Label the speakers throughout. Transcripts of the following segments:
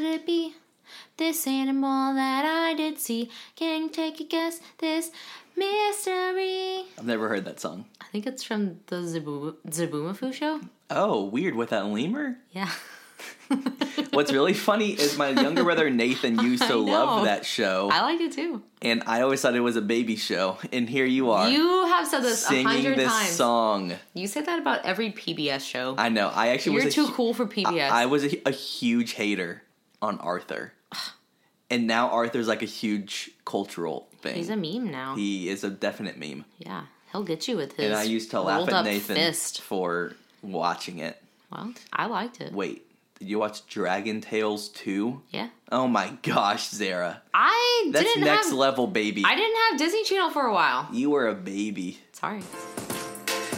Speaker 1: could it be? This animal that I did see. Can you take a guess? This mystery.
Speaker 2: I've never heard that song.
Speaker 1: I think it's from the Zabu- Zoboomafoo show.
Speaker 2: Oh, weird with that lemur.
Speaker 1: Yeah.
Speaker 2: What's really funny is my younger brother Nathan used to love that show,
Speaker 1: I like it too.
Speaker 2: and I always thought it was a baby show. And here you are,
Speaker 1: You have said this a
Speaker 2: singing
Speaker 1: hundred
Speaker 2: this
Speaker 1: times.
Speaker 2: song.
Speaker 1: You say that about every PBS show.
Speaker 2: I know. I actually
Speaker 1: You're
Speaker 2: was a
Speaker 1: too
Speaker 2: hu-
Speaker 1: cool for PBS.
Speaker 2: I, I was a, a huge hater on Arthur, and now Arthur's like a huge cultural thing.
Speaker 1: He's a meme now.
Speaker 2: he is a definite meme,
Speaker 1: yeah, he'll get you with his.
Speaker 2: and I used to laugh at Nathan
Speaker 1: Fist.
Speaker 2: for watching it.
Speaker 1: Well, I liked it.
Speaker 2: Wait, did you watch Dragon Tales 2?
Speaker 1: Yeah,
Speaker 2: Oh my gosh, Zara.
Speaker 1: I
Speaker 2: That's
Speaker 1: didn't
Speaker 2: next
Speaker 1: have.
Speaker 2: level, baby.
Speaker 1: I didn't have Disney Channel for a while.
Speaker 2: you were a baby.
Speaker 1: Sorry.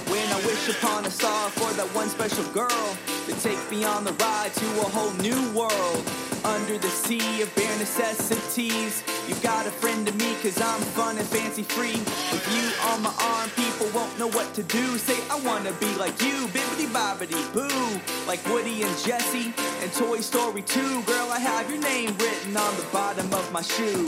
Speaker 3: When I wish upon a star for that one special girl to take me on the ride to a whole new world. Under the sea of bare necessities, you got a friend to me cause I'm fun and fancy free. With you on my arm, people won't know what to do. Say, I wanna be like you, bibbity bobbity boo. Like Woody and Jesse and Toy Story 2. Girl, I have your name written on the bottom of my shoe.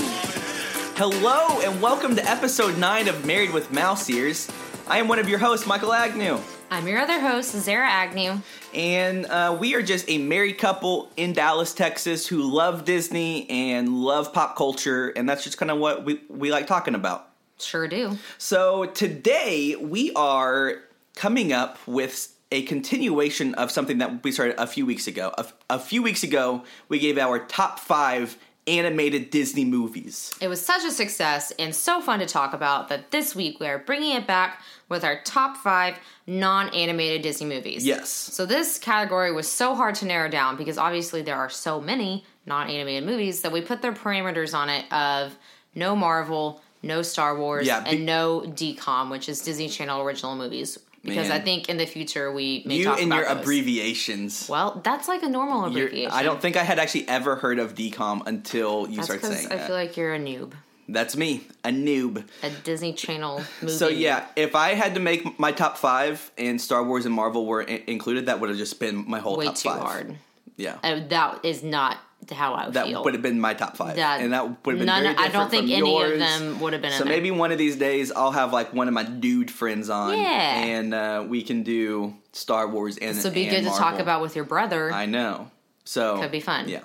Speaker 2: Hello, and welcome to episode 9 of Married with Mouse Ears. I am one of your hosts, Michael Agnew.
Speaker 1: I'm your other host, Zara Agnew.
Speaker 2: And uh, we are just a married couple in Dallas, Texas, who love Disney and love pop culture, and that's just kind of what we, we like talking about.
Speaker 1: Sure do.
Speaker 2: So today we are coming up with a continuation of something that we started a few weeks ago. A, a few weeks ago, we gave our top five animated Disney movies.
Speaker 1: It was such a success and so fun to talk about that this week we are bringing it back with our top five non animated Disney movies.
Speaker 2: Yes.
Speaker 1: So this category was so hard to narrow down because obviously there are so many non animated movies that we put their parameters on it of no Marvel, no Star Wars,
Speaker 2: Yeah, be-
Speaker 1: and no DCOM, which is Disney Channel original movies. Because
Speaker 2: Man.
Speaker 1: I think in the future we may
Speaker 2: You
Speaker 1: talk
Speaker 2: and
Speaker 1: about
Speaker 2: your
Speaker 1: those.
Speaker 2: abbreviations.
Speaker 1: Well, that's like a normal
Speaker 2: You're-
Speaker 1: abbreviation.
Speaker 2: I don't think I had actually ever heard of DCOM until you
Speaker 1: That's
Speaker 2: start
Speaker 1: because
Speaker 2: saying
Speaker 1: I
Speaker 2: that.
Speaker 1: feel like you're a noob.
Speaker 2: That's me, a noob.
Speaker 1: A Disney Channel movie.
Speaker 2: So yeah, if I had to make my top five and Star Wars and Marvel were i- included, that would have just been my whole
Speaker 1: way
Speaker 2: top
Speaker 1: too
Speaker 2: five.
Speaker 1: hard.
Speaker 2: Yeah,
Speaker 1: Uh, that is not how I
Speaker 2: that
Speaker 1: feel.
Speaker 2: That would have been my top five,
Speaker 1: That-
Speaker 2: and that would have been
Speaker 1: none-
Speaker 2: very
Speaker 1: I don't think any of
Speaker 2: yours.
Speaker 1: them would have been
Speaker 2: So
Speaker 1: there.
Speaker 2: maybe one of these days I'll have like one of my dude friends on,
Speaker 1: Yeah.
Speaker 2: and uh, we can do Star Wars and
Speaker 1: this would be good to talk about with your brother.
Speaker 2: I know. So
Speaker 1: Could be fun.
Speaker 2: Yeah,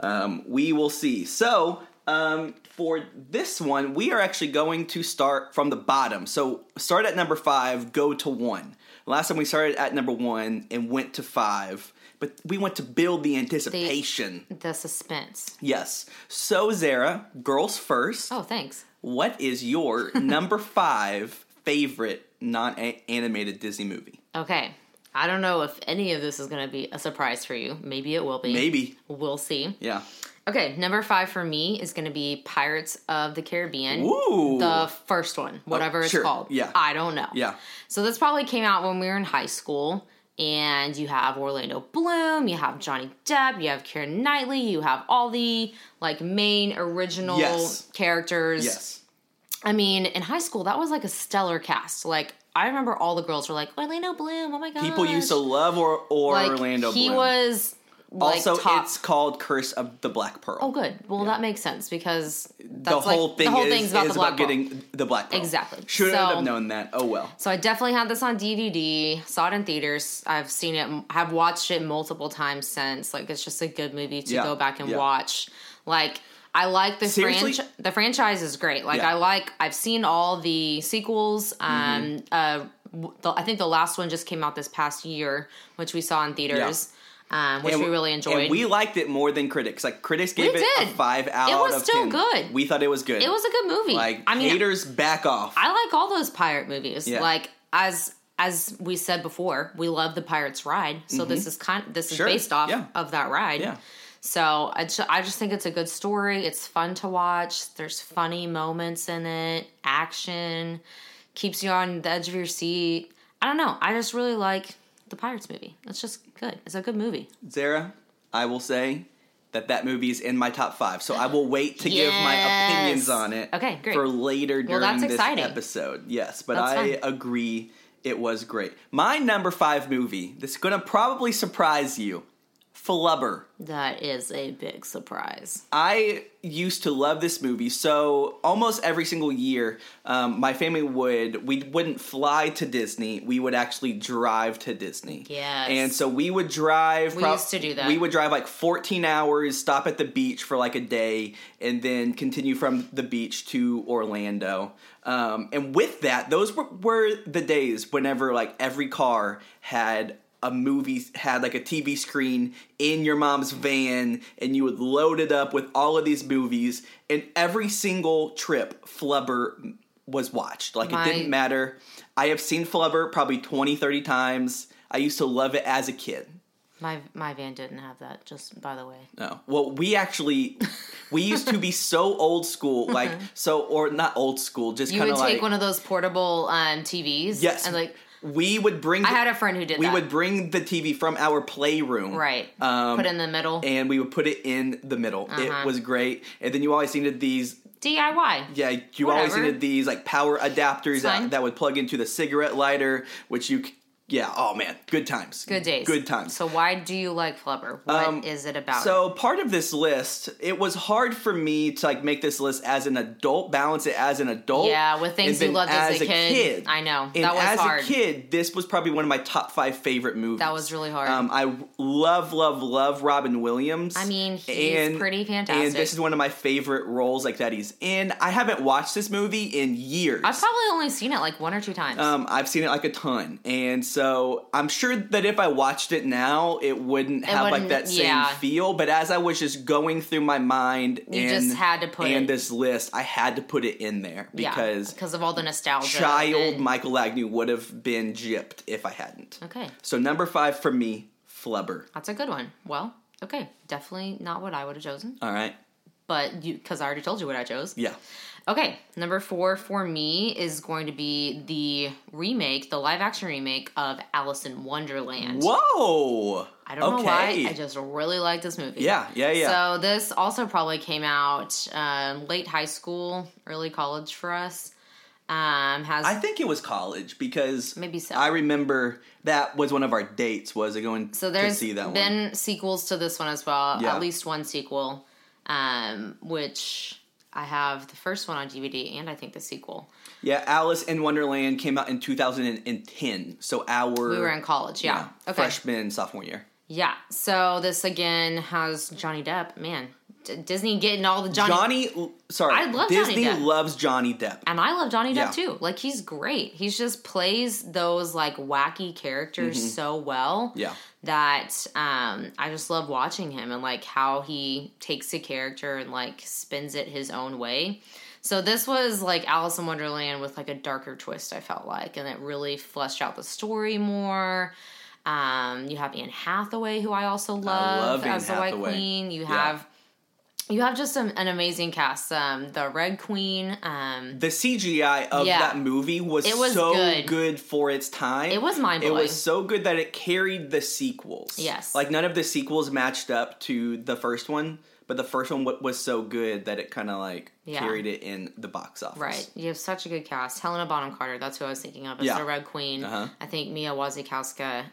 Speaker 2: um, we will see. So um, for this one, we are actually going to start from the bottom. So start at number five, go to one. Last time we started at number one and went to five, but we want to build the anticipation.
Speaker 1: the suspense.
Speaker 2: yes. So Zara, girls first.
Speaker 1: Oh, thanks.
Speaker 2: What is your number five favorite non-animated Disney movie?
Speaker 1: Okay. I don't know if any of this is going to be a surprise for you. Maybe it will be.
Speaker 2: Maybe.
Speaker 1: We'll see.
Speaker 2: Yeah.
Speaker 1: Okay, number five for me is going to be Pirates of the Caribbean.
Speaker 2: Ooh.
Speaker 1: The first one, whatever oh, it's
Speaker 2: sure.
Speaker 1: called.
Speaker 2: Yeah.
Speaker 1: I don't know.
Speaker 2: Yeah.
Speaker 1: So this probably came out when we were in high school. And you have Orlando Bloom, you have Johnny Depp, you have Keira Knightley, you have all the like main original
Speaker 2: Yes.
Speaker 1: characters.
Speaker 2: Yes.
Speaker 1: I mean, in high school, that was like a stellar cast. Like I remember all the girls were like Orlando Bloom. Oh my god!
Speaker 2: People used to love or, or
Speaker 1: like,
Speaker 2: Orlando
Speaker 1: He
Speaker 2: Bloom.
Speaker 1: was like,
Speaker 2: also,
Speaker 1: top.
Speaker 2: it's called Curse of the Black Pearl.
Speaker 1: Oh, good. Well, that makes sense because
Speaker 2: the whole
Speaker 1: like,
Speaker 2: thing
Speaker 1: the whole
Speaker 2: is,
Speaker 1: thing's about
Speaker 2: is
Speaker 1: the black
Speaker 2: about getting the Black Pearl.
Speaker 1: Exactly.
Speaker 2: Should
Speaker 1: So-
Speaker 2: have known that. Oh well.
Speaker 1: So I definitely had this on DVD. Saw it in theaters. I've seen it. Have watched it multiple times since. Like it's just a good movie to
Speaker 2: Yeah,
Speaker 1: go back and
Speaker 2: yeah.
Speaker 1: watch. Like I like the franchise. The franchise is great. Like
Speaker 2: Yeah.
Speaker 1: I like. I've seen all the sequels. Um. Uh. The, I think the last one just came out this past year, which we saw in theaters. Um, which
Speaker 2: And-
Speaker 1: we really enjoyed.
Speaker 2: And we liked it more than critics. Like critics gave
Speaker 1: We
Speaker 2: it a
Speaker 1: did.
Speaker 2: five out It
Speaker 1: was
Speaker 2: of
Speaker 1: still
Speaker 2: 10.
Speaker 1: good.
Speaker 2: We thought it was good.
Speaker 1: it was a good movie.
Speaker 2: like
Speaker 1: I mean,
Speaker 2: haters back off.
Speaker 1: I like all those pirate movies.
Speaker 2: Yeah.
Speaker 1: Like as as we said before, we love the Pirates ride. So this is kind this is
Speaker 2: Mm-hmm. Sure.
Speaker 1: based off
Speaker 2: Yeah.
Speaker 1: of that ride.
Speaker 2: Yeah.
Speaker 1: So I just, I just think it's a good story. It's fun to watch. There's funny moments in it. Action keeps you on the edge of your seat. I don't know. I just really like the Pirates movie. It's just good. It's a good movie.
Speaker 2: Zara, I will say that that movie is in my top five. So I will wait to give my opinions on it.
Speaker 1: Okay, great.
Speaker 2: For later
Speaker 1: Well,
Speaker 2: during
Speaker 1: that's
Speaker 2: this
Speaker 1: exciting.
Speaker 2: episode. Yes, but
Speaker 1: That's
Speaker 2: I
Speaker 1: fun.
Speaker 2: agree it was great. My number five movie, this is going to probably surprise you Flubber.
Speaker 1: That is a big surprise.
Speaker 2: I used to love this movie. So almost every single year, um, my family would we wouldn't fly to Disney. We would actually drive to Disney.
Speaker 1: Yes.
Speaker 2: And so we would drive.
Speaker 1: We used to do that.
Speaker 2: We would drive like 14 hours, stop at the beach for like a day, and then continue from the beach to Orlando. Um, and with that, those were, were the days whenever like every car had a movie had like a TV screen in your mom's van and you would load it up with all of these movies and every single trip Flubber was watched like
Speaker 1: My-
Speaker 2: it didn't matter I have seen Flubber probably 20 30 times I used to love it as a kid
Speaker 1: My my van didn't have that. Just by the way.
Speaker 2: no. Well, we actually we used to be so old school, like so, or not old school, just
Speaker 1: You
Speaker 2: kind
Speaker 1: would
Speaker 2: of
Speaker 1: take one of those portable um, TVs.
Speaker 2: yes,
Speaker 1: And like
Speaker 2: we would bring.
Speaker 1: I had a friend who did
Speaker 2: we
Speaker 1: that.
Speaker 2: would bring the TV from our playroom,
Speaker 1: right.
Speaker 2: Um,
Speaker 1: Put it in the middle.
Speaker 2: and we would put it in the middle.
Speaker 1: Uh-huh.
Speaker 2: It was great, and then you always needed these.
Speaker 1: DIY.
Speaker 2: Yeah, you always needed these like power adapters that, that would plug into the cigarette lighter, which you. Yeah. Oh man, good times.
Speaker 1: Good days.
Speaker 2: Good times.
Speaker 1: So why do you like Flubber? What is
Speaker 2: Um,
Speaker 1: it about?
Speaker 2: So part of this list, it was hard for me to like make this list as an adult, balance it as an adult.
Speaker 1: Yeah, with things
Speaker 2: and
Speaker 1: you loved as a kid. I know.
Speaker 2: And
Speaker 1: That was hard.
Speaker 2: as
Speaker 1: hard.
Speaker 2: a kid, this was probably one of my top five favorite movies.
Speaker 1: That was really hard.
Speaker 2: Um, I love, love, love Robin Williams.
Speaker 1: I mean, he's pretty fantastic.
Speaker 2: And this is one of my favorite roles like that he's in. I haven't watched this movie in years.
Speaker 1: I've probably only seen it like one or two times.
Speaker 2: Um, I've seen it like a ton, and so I'm sure that if I watched it now, it wouldn't have like
Speaker 1: wouldn't-
Speaker 2: that same
Speaker 1: yeah.
Speaker 2: feel. But as I was just going through my mind,
Speaker 1: You
Speaker 2: and,
Speaker 1: just had to put
Speaker 2: and
Speaker 1: it-
Speaker 2: this list, I had to put it in there
Speaker 1: yeah,
Speaker 2: because
Speaker 1: because of all the nostalgia.
Speaker 2: child
Speaker 1: it.
Speaker 2: Michael Agnew would have been gypped if I hadn't.
Speaker 1: Okay,
Speaker 2: So number five for me, Flubber.
Speaker 1: that's a good one. Well, okay, definitely not what I would have chosen,
Speaker 2: All right,
Speaker 1: but you because I already told you what I chose.
Speaker 2: yeah.
Speaker 1: Okay, number four for me is going to be the remake, the live action remake of Alice in Wonderland.
Speaker 2: Whoa.
Speaker 1: I don't know why. I just really like this movie.
Speaker 2: Yeah, yeah, yeah.
Speaker 1: So this also probably came out um, late high school, early college for us. Um, has
Speaker 2: I think it was college because
Speaker 1: Maybe so.
Speaker 2: I remember that was one of our dates was it going
Speaker 1: so
Speaker 2: to
Speaker 1: there's
Speaker 2: see that one.
Speaker 1: been sequels to this one as well.
Speaker 2: Yeah.
Speaker 1: At least one sequel, um, which I have the first one on DVD and I think the sequel.
Speaker 2: Yeah, Alice in Wonderland came out in 2010. So our
Speaker 1: We were in college. Yeah. okay.
Speaker 2: freshman sophomore year.
Speaker 1: Yeah. So this again has Johnny Depp. Man, Disney getting all the Johnny.
Speaker 2: Johnny, sorry,
Speaker 1: I love Johnny
Speaker 2: Disney
Speaker 1: Depp.
Speaker 2: loves Johnny Depp.
Speaker 1: and I love Johnny Depp
Speaker 2: Yeah.
Speaker 1: too. Like he's great. He's just plays those like wacky characters so well.
Speaker 2: Mm-hmm. Yeah.
Speaker 1: That um I just love watching him and like how he takes a character and like spins it his own way. So this was like Alice in Wonderland with like a darker twist, I felt like, and it really fleshed out the story more. Um, you have Anne Hathaway, who I also love,
Speaker 2: love Anne
Speaker 1: as the White Queen. You
Speaker 2: Yeah.
Speaker 1: have you have just an, an amazing cast. Um, the Red Queen. Um,
Speaker 2: The CGI of
Speaker 1: Yeah.
Speaker 2: that movie was,
Speaker 1: was
Speaker 2: so
Speaker 1: good.
Speaker 2: good. for its time.
Speaker 1: It was mind blowing.
Speaker 2: It was so good that it carried the sequels.
Speaker 1: Yes.
Speaker 2: like none of the sequels matched up to the first one, but the first one wa- was so good that it kind of like
Speaker 1: Yeah.
Speaker 2: carried it in the box office.
Speaker 1: Right. You have such a good cast. Helena Bonham Carter, that's who I was thinking of as
Speaker 2: Yeah.
Speaker 1: the Red Queen.
Speaker 2: Uh-huh.
Speaker 1: I think Mia Wasikowska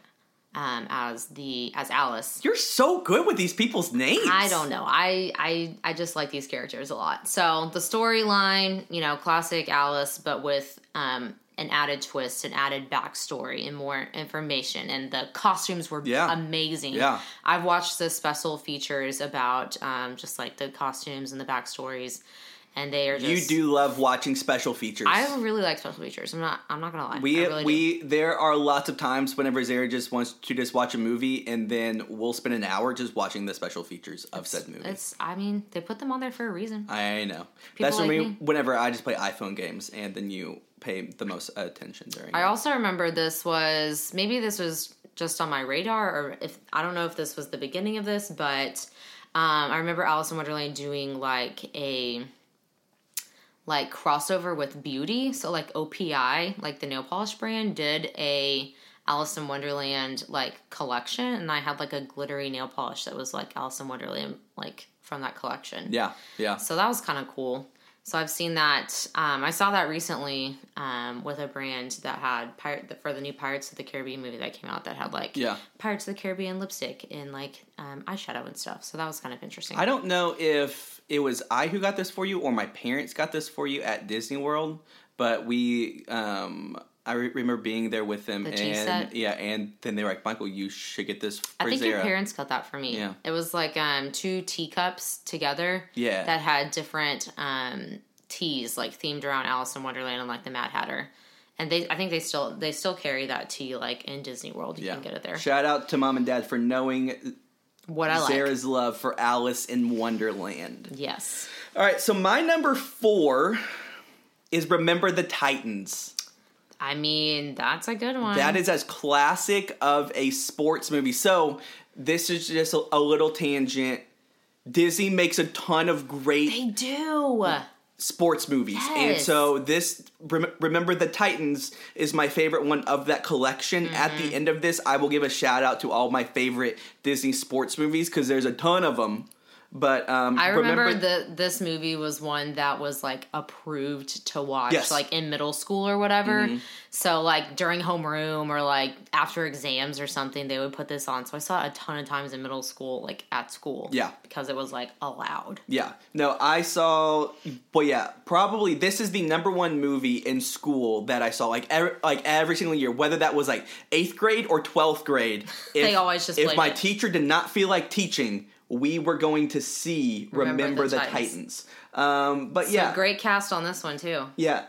Speaker 1: um, as the as Alice.
Speaker 2: You're so good with these people's names.
Speaker 1: I don't know. I, I I just like these characters a lot. So the storyline, you know, classic Alice, but with um, an added twist, an added backstory, and more information. And the costumes were
Speaker 2: Yeah.
Speaker 1: amazing.
Speaker 2: Yeah.
Speaker 1: I've watched the special features about um, just like the costumes and the backstories, and they are
Speaker 2: You do love watching special features.
Speaker 1: I really like special features. I'm not. I'm not gonna lie.
Speaker 2: We
Speaker 1: really do.
Speaker 2: we there are lots of times whenever Zara just wants to just watch a movie and then we'll spend an hour just watching the special features of said movie.
Speaker 1: It's. I mean, they put them on there for a reason.
Speaker 2: I know.
Speaker 1: People
Speaker 2: That's when
Speaker 1: like
Speaker 2: we
Speaker 1: me.
Speaker 2: whenever I just play iPhone games and then you pay the most attention during.
Speaker 1: I
Speaker 2: it.
Speaker 1: also remember this was maybe this was just on my radar, or if I don't know if this was the beginning of this, but um, I remember Alice in Wonderland doing like a like crossover with Beauty. So like OPI, like the nail polish brand, did a Alice in Wonderland like collection, and I had like a glittery nail polish that was like Alice in Wonderland, like from that collection.
Speaker 2: Yeah, yeah.
Speaker 1: So that was kind of cool. So I've seen that. Um, I saw that recently um, with a brand that had pirate for the new Pirates of the Caribbean movie that came out that had like
Speaker 2: Yeah.
Speaker 1: Pirates of the Caribbean lipstick and like um, eyeshadow and stuff. So that was kind of interesting.
Speaker 2: I don't know if it was I who got this for you or my parents got this for you at Disney World, but we um I re- remember being there with them
Speaker 1: The
Speaker 2: and
Speaker 1: set?
Speaker 2: yeah, and then they were like, "Michael, you should get this for
Speaker 1: I think your parents got that for me.
Speaker 2: Yeah.
Speaker 1: It was like um, two teacups together.
Speaker 2: Yeah.
Speaker 1: That had different um, teas like themed around Alice in Wonderland and like the Mad Hatter. And they, I think they still they still carry that tea like in Disney World. You
Speaker 2: yeah.
Speaker 1: can get it there.
Speaker 2: Shout out to mom and dad for knowing
Speaker 1: What I like.
Speaker 2: Zara's love for Alice in Wonderland.
Speaker 1: Yes.
Speaker 2: All right, so my number four is Remember the Titans.
Speaker 1: I mean, that's a good one.
Speaker 2: That is as classic of a sports movie. So this is just a, a little tangent. Disney makes a ton of great
Speaker 1: They do.
Speaker 2: sports movies, and so this rem- remember the Titans is my favorite one of that collection. At
Speaker 1: Mm-hmm.
Speaker 2: the end of this, I will give a shout out to all my favorite Disney sports movies because there's a ton of them. But um,
Speaker 1: I remember, that this movie was one that was like approved to watch
Speaker 2: Yes. Mm-hmm.
Speaker 1: like in middle school or whatever. So like during homeroom or like after exams or something, they would put this on. So I saw it a ton of times in middle school, like at school.
Speaker 2: Yeah.
Speaker 1: Because it was like allowed.
Speaker 2: Yeah. No, I saw. But yeah, probably this is the number one movie in school that I saw. Like every, like every single year, whether that was like eighth grade or twelfth grade. If,
Speaker 1: They always just
Speaker 2: If my
Speaker 1: it.
Speaker 2: teacher did not feel like teaching, we were going to see
Speaker 1: Remember
Speaker 2: Remember,
Speaker 1: the
Speaker 2: the,
Speaker 1: Titans.
Speaker 2: Titans. Um, but
Speaker 1: So
Speaker 2: yeah,
Speaker 1: great cast on this one too.
Speaker 2: yeah.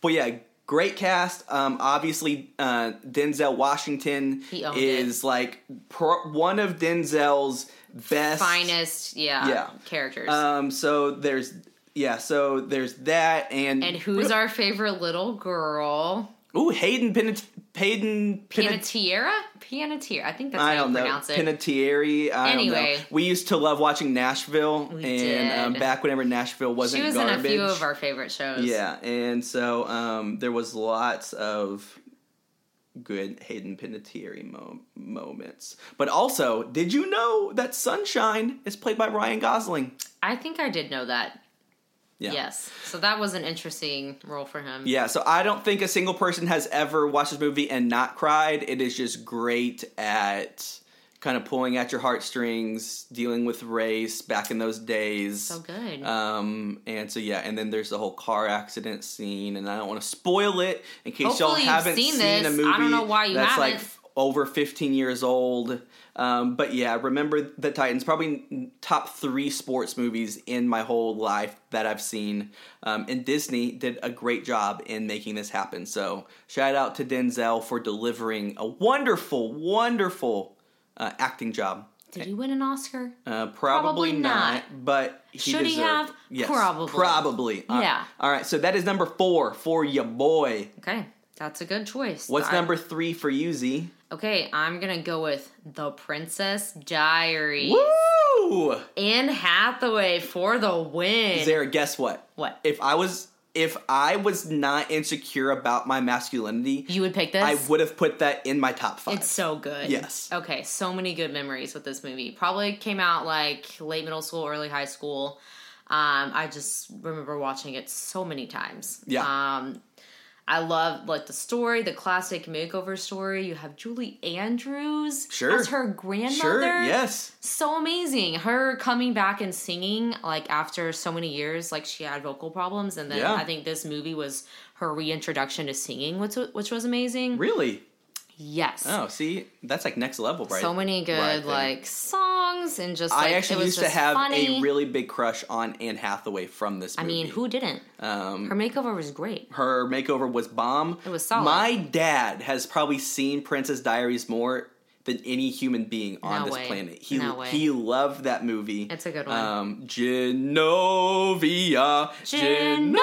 Speaker 2: But yeah, great cast. Um, obviously, uh, Denzel Washington is like pro- one of Denzel's best
Speaker 1: Finest, yeah,
Speaker 2: Yeah.
Speaker 1: characters.
Speaker 2: Um, so there's yeah, so there's that and
Speaker 1: and who's our favorite little girl?
Speaker 2: ooh Hayden Panett- Hayden Panett-
Speaker 1: Panettiere? Panettiere. I think that's
Speaker 2: I
Speaker 1: how you
Speaker 2: know
Speaker 1: pronounce it.
Speaker 2: Panettiere. I don't know.
Speaker 1: Anyway.
Speaker 2: we used to love watching Nashville,
Speaker 1: We
Speaker 2: and Um, back whenever Nashville wasn't
Speaker 1: she was
Speaker 2: garbage.
Speaker 1: in a few of our favorite shows.
Speaker 2: yeah, and so um, there was lots of good Hayden Panettiere mo- moments. But also, did you know that Sunshine is played by Ryan Gosling?
Speaker 1: I think I did know that.
Speaker 2: Yeah.
Speaker 1: Yes. So that was an interesting role for him.
Speaker 2: Yeah, so I don't think a single person has ever watched this movie and not cried. It is just great at kind of pulling at your heartstrings, dealing with race back in those days.
Speaker 1: So good.
Speaker 2: Um, and so yeah, and then there's the whole car accident scene, and I don't want to spoil it in case y'all
Speaker 1: Hopefully you've
Speaker 2: haven't
Speaker 1: seen
Speaker 2: seen,
Speaker 1: this.
Speaker 2: a movie
Speaker 1: I don't know why you
Speaker 2: that's like
Speaker 1: haven't.
Speaker 2: f- over 15 years old. Um, but yeah, remember the Titans, probably top three sports movies in my whole life that I've seen. Um, and Disney did a great job in making this happen. So shout out to Denzel for delivering a wonderful, wonderful uh, acting job.
Speaker 1: Did he win an Oscar?
Speaker 2: Uh, probably,
Speaker 1: Probably
Speaker 2: not,
Speaker 1: not.
Speaker 2: but he
Speaker 1: Should he
Speaker 2: deserved-
Speaker 1: have?
Speaker 2: Yes,
Speaker 1: Probably.
Speaker 2: Probably. Uh,
Speaker 1: Yeah.
Speaker 2: all right. So that is number four for your boy.
Speaker 1: Okay. That's a good choice.
Speaker 2: What's
Speaker 1: I-
Speaker 2: number three for you, Z?
Speaker 1: Okay, I'm gonna go with The Princess Diaries.
Speaker 2: Woo!
Speaker 1: Anne Hathaway for the win.
Speaker 2: Zara, guess what?
Speaker 1: What?
Speaker 2: If I was if I was not insecure about my masculinity,
Speaker 1: you would pick this?
Speaker 2: I would have put that in my top five.
Speaker 1: It's so good.
Speaker 2: Yes.
Speaker 1: Okay, so many good memories with this movie. Probably came out like late middle school, early high school. Um, I just remember watching it so many times.
Speaker 2: Yeah.
Speaker 1: Um, I love like the story, the classic makeover story. You have Julie Andrews
Speaker 2: Sure.
Speaker 1: as her grandmother.
Speaker 2: sure. Yes.
Speaker 1: So amazing. Her coming back and singing like after so many years, like she had vocal problems, and then
Speaker 2: Yeah.
Speaker 1: I think this movie was her reintroduction to singing, which which was amazing.
Speaker 2: Really?
Speaker 1: Yes.
Speaker 2: Oh, see, that's like next level, right?
Speaker 1: So many good like songs and just like
Speaker 2: I actually used to have
Speaker 1: funny.
Speaker 2: a really big crush on Anne Hathaway from this
Speaker 1: I mean, who didn't?
Speaker 2: Um,
Speaker 1: Her makeover was great.
Speaker 2: her makeover was bomb.
Speaker 1: It was solid.
Speaker 2: My dad has probably seen Princess Diaries more than any human being on
Speaker 1: No
Speaker 2: this
Speaker 1: way.
Speaker 2: planet. He
Speaker 1: No
Speaker 2: he loved that movie.
Speaker 1: It's a good one.
Speaker 2: Um, Genovia,
Speaker 1: Genovia.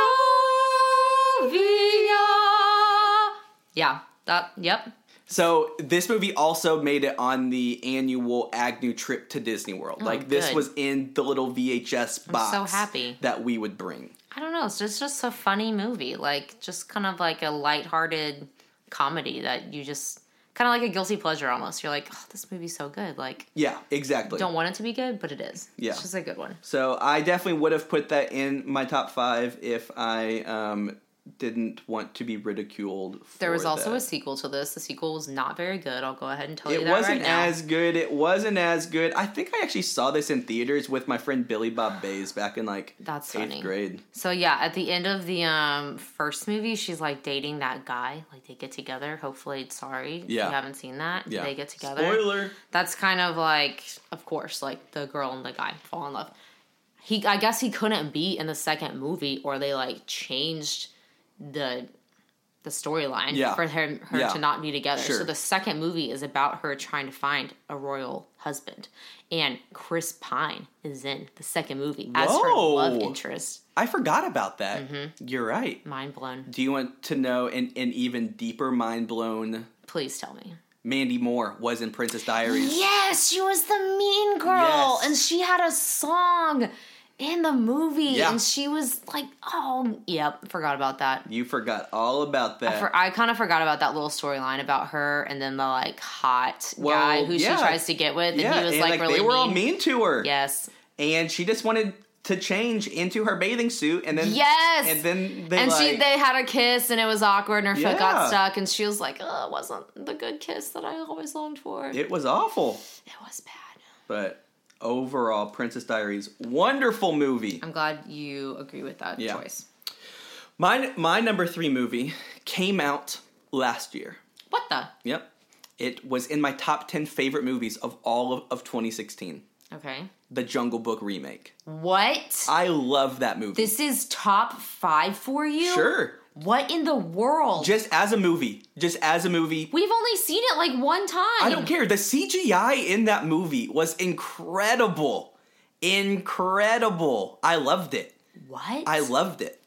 Speaker 1: Yeah. That. Yep.
Speaker 2: So this movie also made it on the annual Agnew trip to Disney World. like this
Speaker 1: Oh,
Speaker 2: was in the little VHS box.
Speaker 1: so happy.
Speaker 2: that we would bring.
Speaker 1: I don't know. It's just just a funny movie. Like just kind of like a lighthearted comedy that you just kind of like a guilty pleasure almost. You're like, oh, this movie's so good. Like,
Speaker 2: Yeah, exactly.
Speaker 1: don't want it to be good, but it is.
Speaker 2: Yeah.
Speaker 1: It's just a good one.
Speaker 2: So I definitely would have put that in my top five if I um, didn't want to be ridiculed.
Speaker 1: There was also
Speaker 2: that.
Speaker 1: a sequel to this. The sequel was not very good. I'll go ahead and tell you that.
Speaker 2: It wasn't
Speaker 1: right
Speaker 2: as good. It wasn't as good. I think I actually saw this in theaters with my friend Billy Bob Bays back in like
Speaker 1: That's
Speaker 2: eighth
Speaker 1: funny.
Speaker 2: grade.
Speaker 1: So yeah, at the end of the um first movie, she's like dating that guy. Like they get together. Hopefully, sorry if
Speaker 2: Yeah.
Speaker 1: you haven't seen that.
Speaker 2: Yeah,
Speaker 1: They get together.
Speaker 2: Spoiler.
Speaker 1: That's kind of like, of course, like the girl and the guy fall in love. He, I guess, he couldn't be in the second movie, or they like changed the the storyline
Speaker 2: Yeah.
Speaker 1: for her, her
Speaker 2: Yeah.
Speaker 1: to not be together.
Speaker 2: Sure.
Speaker 1: So the second movie is about her trying to find a royal husband, and Chris Pine is in the second movie as her love interest.
Speaker 2: I forgot about that.
Speaker 1: Mm-hmm.
Speaker 2: You're right.
Speaker 1: Mind blown.
Speaker 2: Do you want to know an, an even deeper mind blown?
Speaker 1: Please tell me.
Speaker 2: Mandy Moore was in Princess Diaries.
Speaker 1: Yes, she was the mean girl,
Speaker 2: Yes.
Speaker 1: and she had a song in the movie,
Speaker 2: Yeah.
Speaker 1: and she was like, "Oh, yep, forgot about that."
Speaker 2: You forgot all about that.
Speaker 1: For, I kind of forgot about that little storyline about her and then the like hot
Speaker 2: Well,
Speaker 1: guy who
Speaker 2: yeah.
Speaker 1: she tries to get with, and
Speaker 2: yeah,
Speaker 1: he was
Speaker 2: and
Speaker 1: like,
Speaker 2: like
Speaker 1: really
Speaker 2: they were
Speaker 1: mean.
Speaker 2: all mean to her.
Speaker 1: Yes,
Speaker 2: and she just wanted to change into her bathing suit, and then
Speaker 1: yes,
Speaker 2: and then they
Speaker 1: and
Speaker 2: like,
Speaker 1: she they had a kiss and it was awkward and her foot got stuck and she was like, "Oh, it wasn't the good kiss that I always longed for." It
Speaker 2: was awful.
Speaker 1: It was bad.
Speaker 2: But overall, Princess Diaries, wonderful movie.
Speaker 1: I'm glad you agree with that
Speaker 2: Yeah.
Speaker 1: choice.
Speaker 2: My my number three movie came out last year.
Speaker 1: What the?
Speaker 2: Yep, it was in my top ten favorite movies of all of, of 2016.
Speaker 1: Okay.
Speaker 2: The Jungle Book remake.
Speaker 1: What?
Speaker 2: I love that movie.
Speaker 1: this is top five for you?
Speaker 2: sure.
Speaker 1: What in the world?
Speaker 2: Just as a movie, just as a movie,
Speaker 1: We've only seen it like one time.
Speaker 2: I don't care. The CGI in that movie was incredible. Incredible. I loved it.
Speaker 1: What?
Speaker 2: I loved it.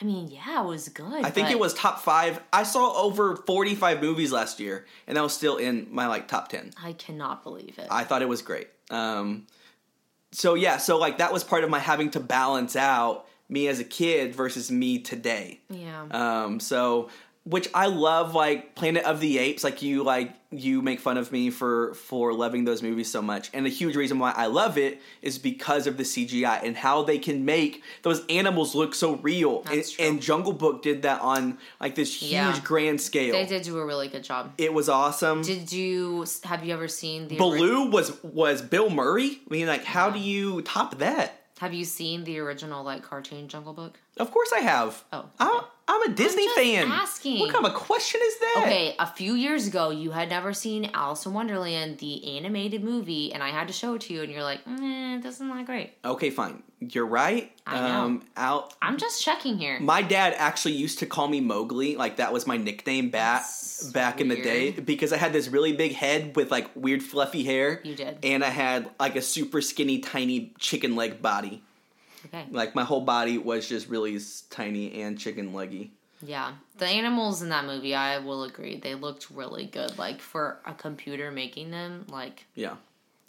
Speaker 1: I mean, yeah, it was good.
Speaker 2: I think it was top five. I saw over 45 movies last year, and that was still in my like top 10.
Speaker 1: I cannot believe it.
Speaker 2: I thought it was great. Um, so yeah, so like that was part of my having to balance out me as a kid versus me today.
Speaker 1: yeah.
Speaker 2: Um, so which I love like Planet of the Apes, like you like you make fun of me for for loving those movies so much. And a huge reason why I love it is because of the CGI and how they can make those animals look so real. And, and Jungle Book did that on like this huge
Speaker 1: Yeah.
Speaker 2: grand scale.
Speaker 1: they did do a really good job.
Speaker 2: It was awesome.
Speaker 1: Did you have you ever seen the ori-
Speaker 2: Baloo was was Bill Murray. I mean, like, how do you top that?
Speaker 1: Have you seen the original like cartoon Jungle Book?
Speaker 2: Of course, I have.
Speaker 1: Oh, okay.
Speaker 2: I'm a Disney
Speaker 1: just
Speaker 2: fan.
Speaker 1: asking.
Speaker 2: What kind of a question is that?
Speaker 1: Okay, a few years ago, you had never seen Alice in Wonderland, the animated movie, and I had to show it to you, and you're like, "Eh, this isn't that great."
Speaker 2: Okay, fine. You're right.
Speaker 1: I know.
Speaker 2: Um, out.
Speaker 1: I'm just checking here.
Speaker 2: My dad actually used to call me Mowgli. Like that was my nickname back
Speaker 1: That's
Speaker 2: back in the day because I had this really big head with like weird fluffy hair.
Speaker 1: You did.
Speaker 2: And I had like a super skinny, tiny chicken leg body.
Speaker 1: Okay.
Speaker 2: Like my whole body was just really tiny and chicken leggy.
Speaker 1: Yeah, the animals in that movie, I will agree, they looked really good. Like for a computer making them, like
Speaker 2: Yeah.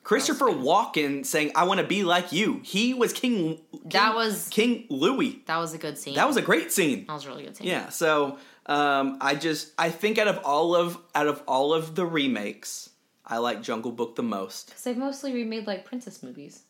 Speaker 2: Christopher Walken saying, "I want to be like you." He was King. King
Speaker 1: That was-
Speaker 2: King Louie.
Speaker 1: that was a good scene.
Speaker 2: That was a great scene.
Speaker 1: that was a really good scene.
Speaker 2: Yeah. So um, I just I think out of all of out of all of the remakes, I like Jungle Book the most,
Speaker 1: because they've mostly remade like princess movies.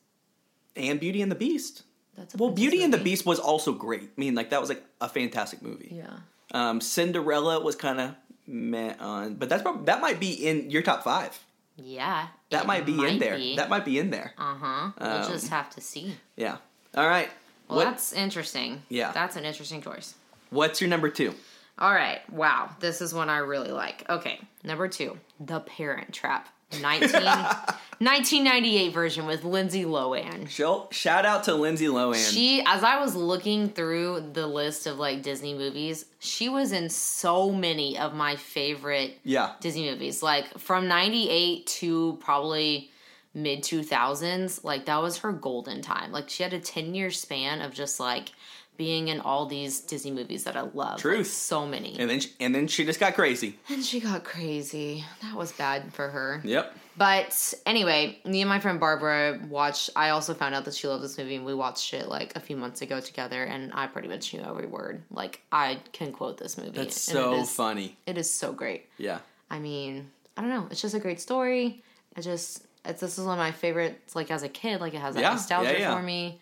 Speaker 2: and Beauty and the Beast.
Speaker 1: That's a
Speaker 2: Well,
Speaker 1: princess
Speaker 2: Beauty and the. Beast was also great. I mean, like that was like a fantastic movie.
Speaker 1: Yeah,
Speaker 2: Um, Cinderella was kind of meh on, but that's prob- that might be in your top five.
Speaker 1: yeah,
Speaker 2: That
Speaker 1: it
Speaker 2: might be in there.
Speaker 1: be.
Speaker 2: That might be in there.
Speaker 1: uh huh. We'll
Speaker 2: Um,
Speaker 1: just have to see.
Speaker 2: Yeah. All right.
Speaker 1: Well,
Speaker 2: what,
Speaker 1: that's interesting.
Speaker 2: Yeah.
Speaker 1: that's an interesting choice.
Speaker 2: what's your number two?
Speaker 1: All right. Wow. This is one I really like. Okay. Number two The Parent Trap. 19, 1998 version with Lindsay Lohan.
Speaker 2: Shout, shout out to Lindsay Lohan.
Speaker 1: She, as I was looking through the list of like Disney movies, she was in so many of my favorite
Speaker 2: yeah.
Speaker 1: Disney movies. Like from 98 to probably mid 2000s, like that was her golden time. Like she had a 10 year span of just like being in all these Disney movies that I love. Like,
Speaker 2: Truth.
Speaker 1: so many.
Speaker 2: And then she, and then she just got crazy.
Speaker 1: And she got crazy. That was bad for her.
Speaker 2: Yep.
Speaker 1: But anyway, me and my friend Barbara watched. I also found out that she loved this movie, and we watched it like a few months ago together. And I pretty much knew every word. Like I can quote this movie.
Speaker 2: That's so
Speaker 1: it is,
Speaker 2: funny.
Speaker 1: It is so great.
Speaker 2: Yeah.
Speaker 1: I mean, I don't know. It's just a great story. It just it's this is one of my favorites. Like as a kid, like it has that
Speaker 2: Yeah,
Speaker 1: nostalgia
Speaker 2: yeah, yeah.
Speaker 1: for me.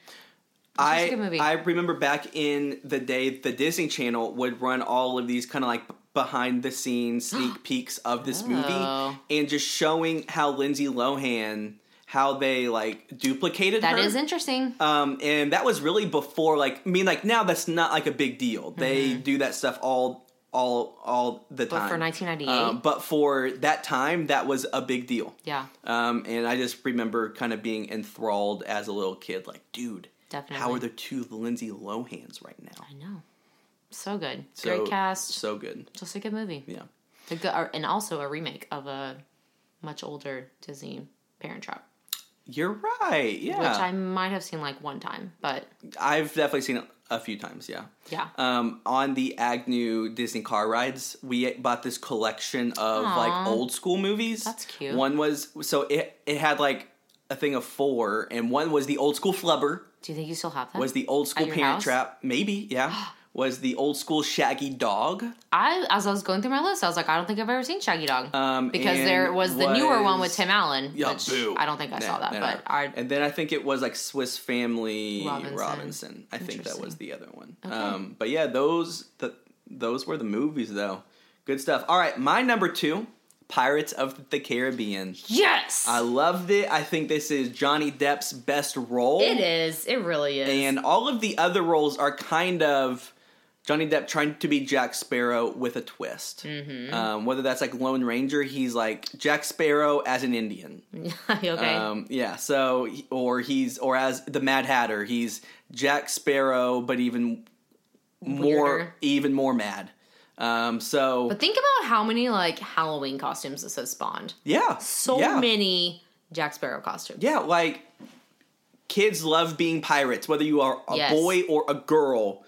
Speaker 2: I
Speaker 1: a good movie.
Speaker 2: I remember back in the day, the Disney Channel would run all of these kind of like behind the scenes sneak peeks of this
Speaker 1: Oh.
Speaker 2: movie, and just showing how Lindsay Lohan how they like duplicated
Speaker 1: That
Speaker 2: her.
Speaker 1: is interesting.
Speaker 2: Um, and that was really before, like, I mean, like now that's not like a big deal. They do that stuff all, all, all the
Speaker 1: Mm-hmm. But
Speaker 2: time.
Speaker 1: for 1998,
Speaker 2: Um, but for that time, that was a big deal.
Speaker 1: yeah,
Speaker 2: Um, and I just remember kind of being enthralled as a little kid, like, dude,
Speaker 1: Definitely.
Speaker 2: how are the two Lindsay Lohans right now?
Speaker 1: I know. So good.
Speaker 2: So,
Speaker 1: Great cast.
Speaker 2: so good.
Speaker 1: just a good movie.
Speaker 2: Yeah,
Speaker 1: A good, and also a remake of a much older Disney Parent Trap,
Speaker 2: you're right. Yeah,
Speaker 1: which I might have seen like one time, but
Speaker 2: I've definitely seen it a few times. Yeah.
Speaker 1: yeah.
Speaker 2: um, on the Agnew Disney car rides, we bought this collection of like old school movies.
Speaker 1: That's cute.
Speaker 2: One was so it it had like a thing of four, and one was the old school flubber,
Speaker 1: Do you think you still have that?
Speaker 2: was the old school Parent
Speaker 1: house?
Speaker 2: Trap, maybe yeah, was the old school Shaggy Dog.
Speaker 1: I as I was going through my list, I was like, I don't think I've ever seen Shaggy Dog
Speaker 2: Um,
Speaker 1: because there was the newer one with Tim Allen,
Speaker 2: Yeah,
Speaker 1: which
Speaker 2: boo.
Speaker 1: I don't think I saw that,
Speaker 2: nah,
Speaker 1: but
Speaker 2: nah.
Speaker 1: I
Speaker 2: and then I think it was like Swiss Family
Speaker 1: Robinson.
Speaker 2: Robinson. I think that was the other one.
Speaker 1: Okay.
Speaker 2: Um, but yeah, those the those were the movies though. Good stuff. All right, my number two, Pirates of the Caribbean.
Speaker 1: yes,
Speaker 2: I loved it. I think this is Johnny Depp's best role.
Speaker 1: it is. It really is.
Speaker 2: And all of the other roles are kind of Johnny Depp trying to be Jack Sparrow with a twist.
Speaker 1: Mm-hmm.
Speaker 2: Um, whether that's like Lone Ranger, he's like Jack Sparrow as an Indian.
Speaker 1: okay,
Speaker 2: Um, yeah. So, or he's or as the Mad Hatter, he's Jack Sparrow, but even more, even more mad. Um, so
Speaker 1: but think about how many like Halloween costumes this has spawned.
Speaker 2: yeah,
Speaker 1: So
Speaker 2: yeah.
Speaker 1: many Jack Sparrow costumes.
Speaker 2: Yeah, like kids love being pirates, whether you are a
Speaker 1: Yes.
Speaker 2: boy or a girl.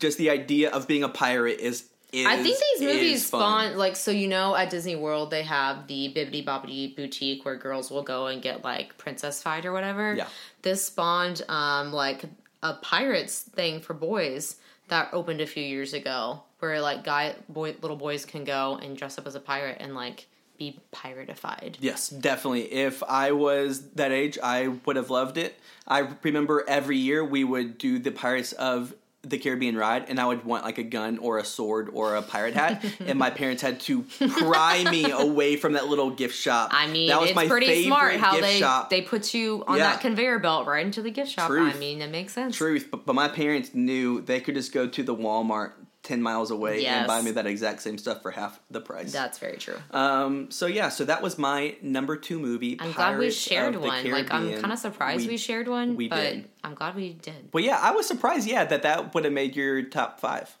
Speaker 2: Just the idea of being a pirate is. is
Speaker 1: I think these movies spawn like so you know at Disney World they have the Bibbidi Bobbidi boutique where girls will go and get like princess fight or whatever.
Speaker 2: Yeah.
Speaker 1: This spawned um like a pirates thing for boys that opened a few years ago where like guy boy little boys can go and dress up as a pirate and like be piratified.
Speaker 2: Yes, definitely. If I was that age, I would have loved it. I remember every year we would do the Pirates of the Caribbean ride, and I would want like a gun or a sword or a pirate hat, and my parents had to pry me away from that little gift shop.
Speaker 1: I mean,
Speaker 2: that was
Speaker 1: it's
Speaker 2: my
Speaker 1: pretty
Speaker 2: favorite
Speaker 1: smart how
Speaker 2: gift
Speaker 1: they
Speaker 2: shop.
Speaker 1: they put you on
Speaker 2: Yeah.
Speaker 1: that conveyor belt right into the gift shop.
Speaker 2: Truth.
Speaker 1: I mean, it makes sense.
Speaker 2: Truth, but, but my parents knew they could just go to the Walmart ten miles away and buy me that exact same stuff for half the price.
Speaker 1: That's very true.
Speaker 2: Um. So yeah. So that was my number two movie.
Speaker 1: I'm glad we shared one. Like I'm kind of surprised we, shared one,
Speaker 2: we
Speaker 1: but
Speaker 2: did.
Speaker 1: I'm glad we did.
Speaker 2: Well, yeah, I was surprised. Yeah, that that would have made your top five.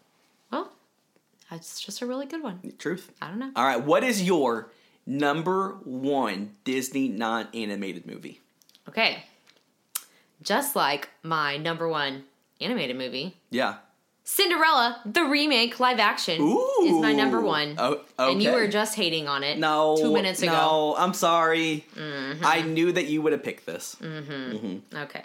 Speaker 1: Well, it's just a really good one.
Speaker 2: Truth.
Speaker 1: I don't know.
Speaker 2: All right. What is your number one Disney non-animated movie?
Speaker 1: Okay, just like my number one animated movie,
Speaker 2: Yeah.
Speaker 1: Cinderella, the remake live action,
Speaker 2: Ooh.
Speaker 1: is my number one.
Speaker 2: Oh,
Speaker 1: And you were just hating on it
Speaker 2: no
Speaker 1: two minutes ago. Mm-hmm.
Speaker 2: No, I'm sorry. I knew that you would have picked this.
Speaker 1: Okay.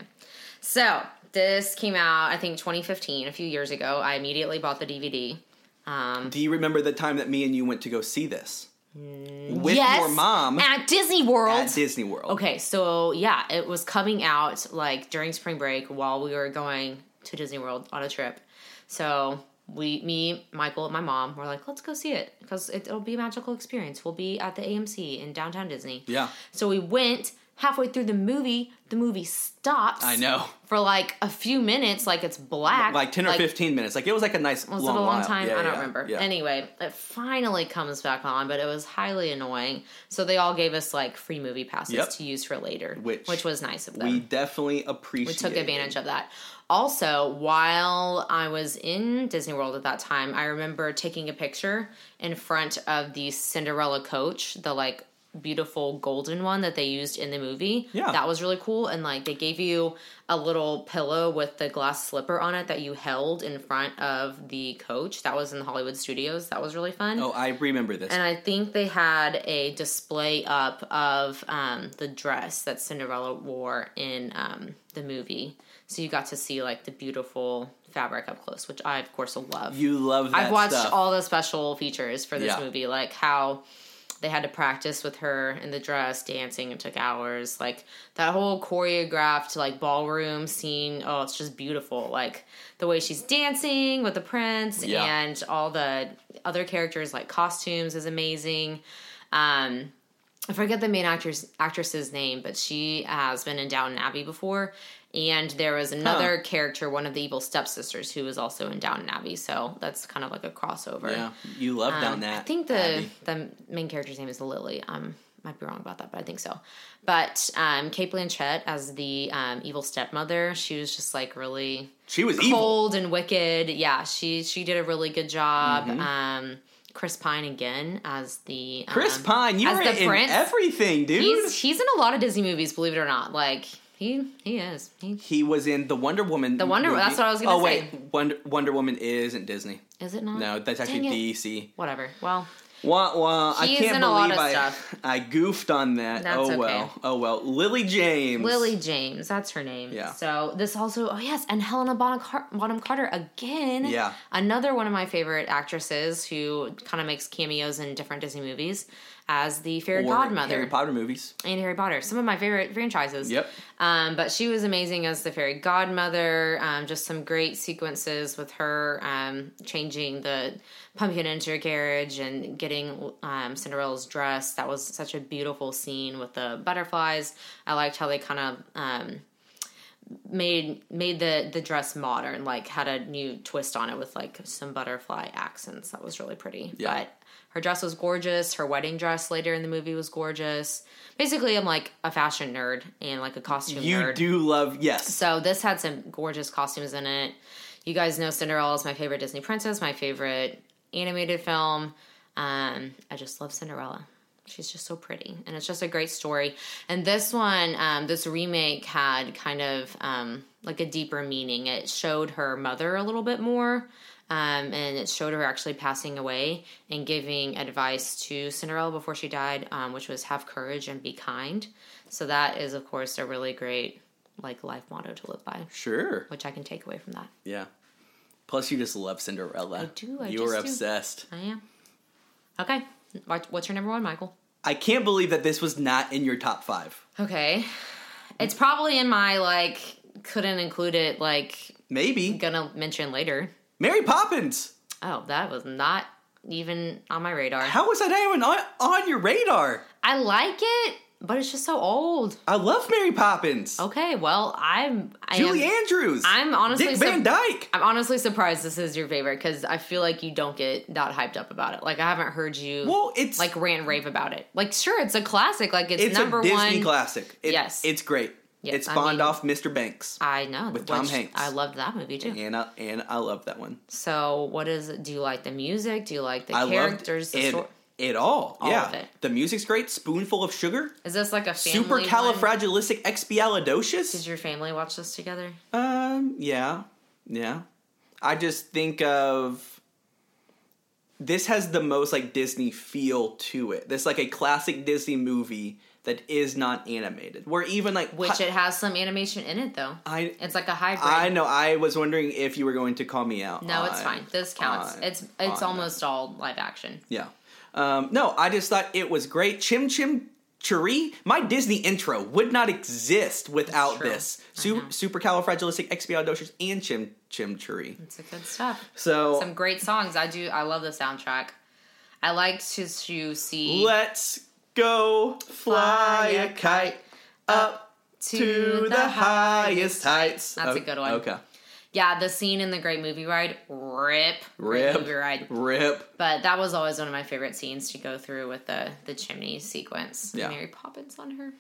Speaker 1: So this came out, I think, 2015, a few years ago. I immediately bought the DVD. Um,
Speaker 2: Do you remember the time that me and you went to go see this with
Speaker 1: yes,
Speaker 2: your mom
Speaker 1: at Disney World.
Speaker 2: at Disney World?
Speaker 1: Okay, so yeah, it was coming out like during spring break while we were going to Disney World on a trip. So we, me, Michael, and my mom were like, let's go see it because it, it'll be a magical experience. We'll be at the AMC in downtown Disney.
Speaker 2: Yeah.
Speaker 1: So we went. Halfway through the movie, the movie stops.
Speaker 2: I know.
Speaker 1: For like a few minutes, like it's black.
Speaker 2: Like ten or fifteen minutes. Like it was like a nice
Speaker 1: Was
Speaker 2: long
Speaker 1: it a long time?
Speaker 2: Yeah,
Speaker 1: I don't
Speaker 2: yeah,
Speaker 1: remember.
Speaker 2: Yeah.
Speaker 1: Anyway, it finally comes back on, but it was highly annoying. So they all gave us like free movie passes
Speaker 2: Yep.
Speaker 1: to use for later,
Speaker 2: Which
Speaker 1: which was nice of them.
Speaker 2: we definitely appreciate. It.
Speaker 1: We took advantage of that. Also, while I was in Disney World at that time, I remember taking a picture in front of the Cinderella coach, the like beautiful golden one that they used in the movie.
Speaker 2: Yeah.
Speaker 1: That was really cool. And like they gave you a little pillow with the glass slipper on it that you held in front of the coach. That was in the Hollywood studios. That was really fun.
Speaker 2: Oh, I remember this.
Speaker 1: And I think they had a display up of um, the dress that Cinderella wore in um, the movie. So you got to see like the beautiful fabric up close, which I of course love.
Speaker 2: you love that
Speaker 1: I've watched
Speaker 2: stuff.
Speaker 1: all the special features for this
Speaker 2: Yeah.
Speaker 1: movie, like how They had to practice with her in the dress, dancing, and took hours. Like that whole choreographed like ballroom scene. Oh, it's just beautiful. Like the way she's dancing with the prince
Speaker 2: Yeah.
Speaker 1: and all the other characters, like costumes, is amazing. Um, I forget the main actress actress's name, but she has been in Downton Abbey before. And there was another character, one of the evil stepsisters, who was also in Downton Abbey. So that's kind of like a crossover.
Speaker 2: Yeah, you love down
Speaker 1: Um,
Speaker 2: that.
Speaker 1: I think the
Speaker 2: Abby.
Speaker 1: the main character's name is Lily. Um, might be wrong about that, but I think so. But um, Cate Blanchett as the um, evil stepmother, she was just like really
Speaker 2: she was evil.
Speaker 1: cold and wicked. Yeah, she she did a really good job.
Speaker 2: Mm-hmm.
Speaker 1: Um, Chris Pine again as the
Speaker 2: Chris
Speaker 1: um,
Speaker 2: Pine, you
Speaker 1: as
Speaker 2: were
Speaker 1: the
Speaker 2: in
Speaker 1: prince.
Speaker 2: everything, dude.
Speaker 1: He's he's in a lot of Disney movies, believe it or not. Like he he is. He,
Speaker 2: he was in the Wonder Woman.
Speaker 1: The Wonder-
Speaker 2: movie.
Speaker 1: that's what I was gonna
Speaker 2: oh,
Speaker 1: say.
Speaker 2: wait, Wonder, Wonder Woman isn't Disney.
Speaker 1: is it not?
Speaker 2: No, that's actually. DC.
Speaker 1: Whatever. Well,
Speaker 2: Wah, wah. I can't
Speaker 1: in a lot
Speaker 2: believe I,
Speaker 1: stuff.
Speaker 2: I goofed on that.
Speaker 1: That's
Speaker 2: oh
Speaker 1: okay.
Speaker 2: well. Oh well. Lily James.
Speaker 1: Lily James, that's her name.
Speaker 2: Yeah.
Speaker 1: So this also, oh yes, and Helena Bonham Carter again.
Speaker 2: Yeah.
Speaker 1: Another one of my favorite actresses who kind of makes cameos in different Disney movies as the fairy
Speaker 2: Or
Speaker 1: godmother
Speaker 2: Harry Potter movies.
Speaker 1: and Harry Potter. Some of my favorite franchises.
Speaker 2: Yep.
Speaker 1: Um, but she was amazing as the fairy godmother. Um, just some great sequences with her um, changing the pumpkin into a carriage and getting um, Cinderella's dress. That was such a beautiful scene with the butterflies. I liked how they kind of um, made made the the dress modern, like had a new twist on it with like some butterfly accents. That was really pretty.
Speaker 2: Yeah.
Speaker 1: But her dress was gorgeous. Her wedding dress later in the movie was gorgeous. Basically, I'm like a fashion nerd and like a costume
Speaker 2: You
Speaker 1: nerd.
Speaker 2: do love yes.
Speaker 1: So this had some gorgeous costumes in it. You guys know Cinderella is my favorite Disney princess, my favorite animated film. Um, I just love Cinderella. She's just so pretty, and it's just a great story. And this one, um, this remake had kind of um, like a deeper meaning. It showed her mother a little bit more, um, and it showed her actually passing away and giving advice to Cinderella before she died, um, which was have courage and be kind. So that is, of course, a really great like life motto to live by,
Speaker 2: Sure.
Speaker 1: which I can take away from that.
Speaker 2: Yeah. Plus, you just love Cinderella.
Speaker 1: I do, I
Speaker 2: you
Speaker 1: just
Speaker 2: were
Speaker 1: do.
Speaker 2: obsessed.
Speaker 1: I am. Okay. What- What's your number one, Michael?
Speaker 2: I can't believe that this was not in your top five.
Speaker 1: Okay. It's probably in my, like, couldn't include it, like,
Speaker 2: Maybe
Speaker 1: gonna mention later.
Speaker 2: Mary Poppins.
Speaker 1: Oh, that was not even on my radar.
Speaker 2: How was that even on, on your radar?
Speaker 1: I like it, but it's just so old.
Speaker 2: I love Mary Poppins.
Speaker 1: Okay, well, I'm. I
Speaker 2: Julie
Speaker 1: am,
Speaker 2: Andrews.
Speaker 1: I'm honestly
Speaker 2: Dick Van Dyke.
Speaker 1: I'm honestly surprised this is your favorite because I feel like you don't get that hyped up about it. Like I haven't heard you
Speaker 2: Well, it's
Speaker 1: like rant and rave about it. Like sure, it's a classic. Like it's,
Speaker 2: it's
Speaker 1: number
Speaker 2: a Disney
Speaker 1: one.
Speaker 2: classic. It-
Speaker 1: Yes.
Speaker 2: it's great.
Speaker 1: Yes,
Speaker 2: it
Speaker 1: I
Speaker 2: spawned
Speaker 1: mean-
Speaker 2: off Mr. Banks,
Speaker 1: I know
Speaker 2: With Tom Hanks.
Speaker 1: I loved that movie too.
Speaker 2: and I, and I love that one.
Speaker 1: So what is it? Do you like the music? Do you like the
Speaker 2: I
Speaker 1: characters? The story?
Speaker 2: It all,
Speaker 1: All
Speaker 2: yeah.
Speaker 1: it.
Speaker 2: The music's great. Spoonful of sugar.
Speaker 1: Is this like a family? one?
Speaker 2: Supercalifragilistic
Speaker 1: Did your family watch this together?
Speaker 2: Um, yeah, yeah. I just think of this has the most like Disney feel to it. This like a classic Disney movie that is not animated. Where even like
Speaker 1: Which it has some animation in it though.
Speaker 2: I
Speaker 1: It's like a hybrid.
Speaker 2: I know. I was wondering if you were going to call me out.
Speaker 1: no, it's fine. This counts.
Speaker 2: on-
Speaker 1: it's it's
Speaker 2: on
Speaker 1: almost all live action.
Speaker 2: Yeah. Um, no, I just thought it was great. Chim Chim Cher-ee, my Disney intro would not exist without this. Su-. Supercalifragilisticexpialidocious and Chim Chim Cher-ee.
Speaker 1: It's a good stuff.
Speaker 2: So
Speaker 1: Some great songs. I do. I love the soundtrack. I like to to see
Speaker 2: let's go fly a kite up to the highest heights.
Speaker 1: That's a good one.
Speaker 2: Okay.
Speaker 1: Yeah, the scene in the Great Movie Ride, rip, Great
Speaker 2: Rip.
Speaker 1: movie ride.
Speaker 2: Rip.
Speaker 1: But that was always one of my favorite scenes to go through with the the chimney sequence.
Speaker 2: Yeah.
Speaker 1: Mary Poppins on her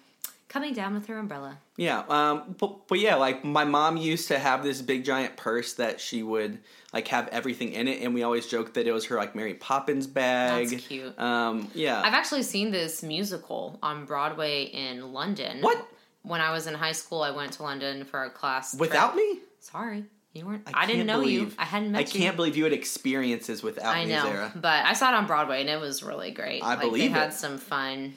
Speaker 1: coming down with her umbrella.
Speaker 2: Yeah, um, but, but yeah, like my mom used to have this big giant purse that she would like have everything in it, and we always joked that it was her like Mary Poppins bag.
Speaker 1: That's cute.
Speaker 2: Um, yeah,
Speaker 1: I've actually seen this musical on Broadway in London.
Speaker 2: What?
Speaker 1: When I was in high school, I went to London for a class.
Speaker 2: without
Speaker 1: trip.
Speaker 2: me,
Speaker 1: Sorry, you weren't.
Speaker 2: I
Speaker 1: I, didn't know you.
Speaker 2: believe-
Speaker 1: I hadn't met
Speaker 2: I
Speaker 1: you.
Speaker 2: can't believe you had experiences without
Speaker 1: I
Speaker 2: me,
Speaker 1: know, but I saw it on Broadway and it was really great.
Speaker 2: I
Speaker 1: like,
Speaker 2: believe
Speaker 1: they had some fun,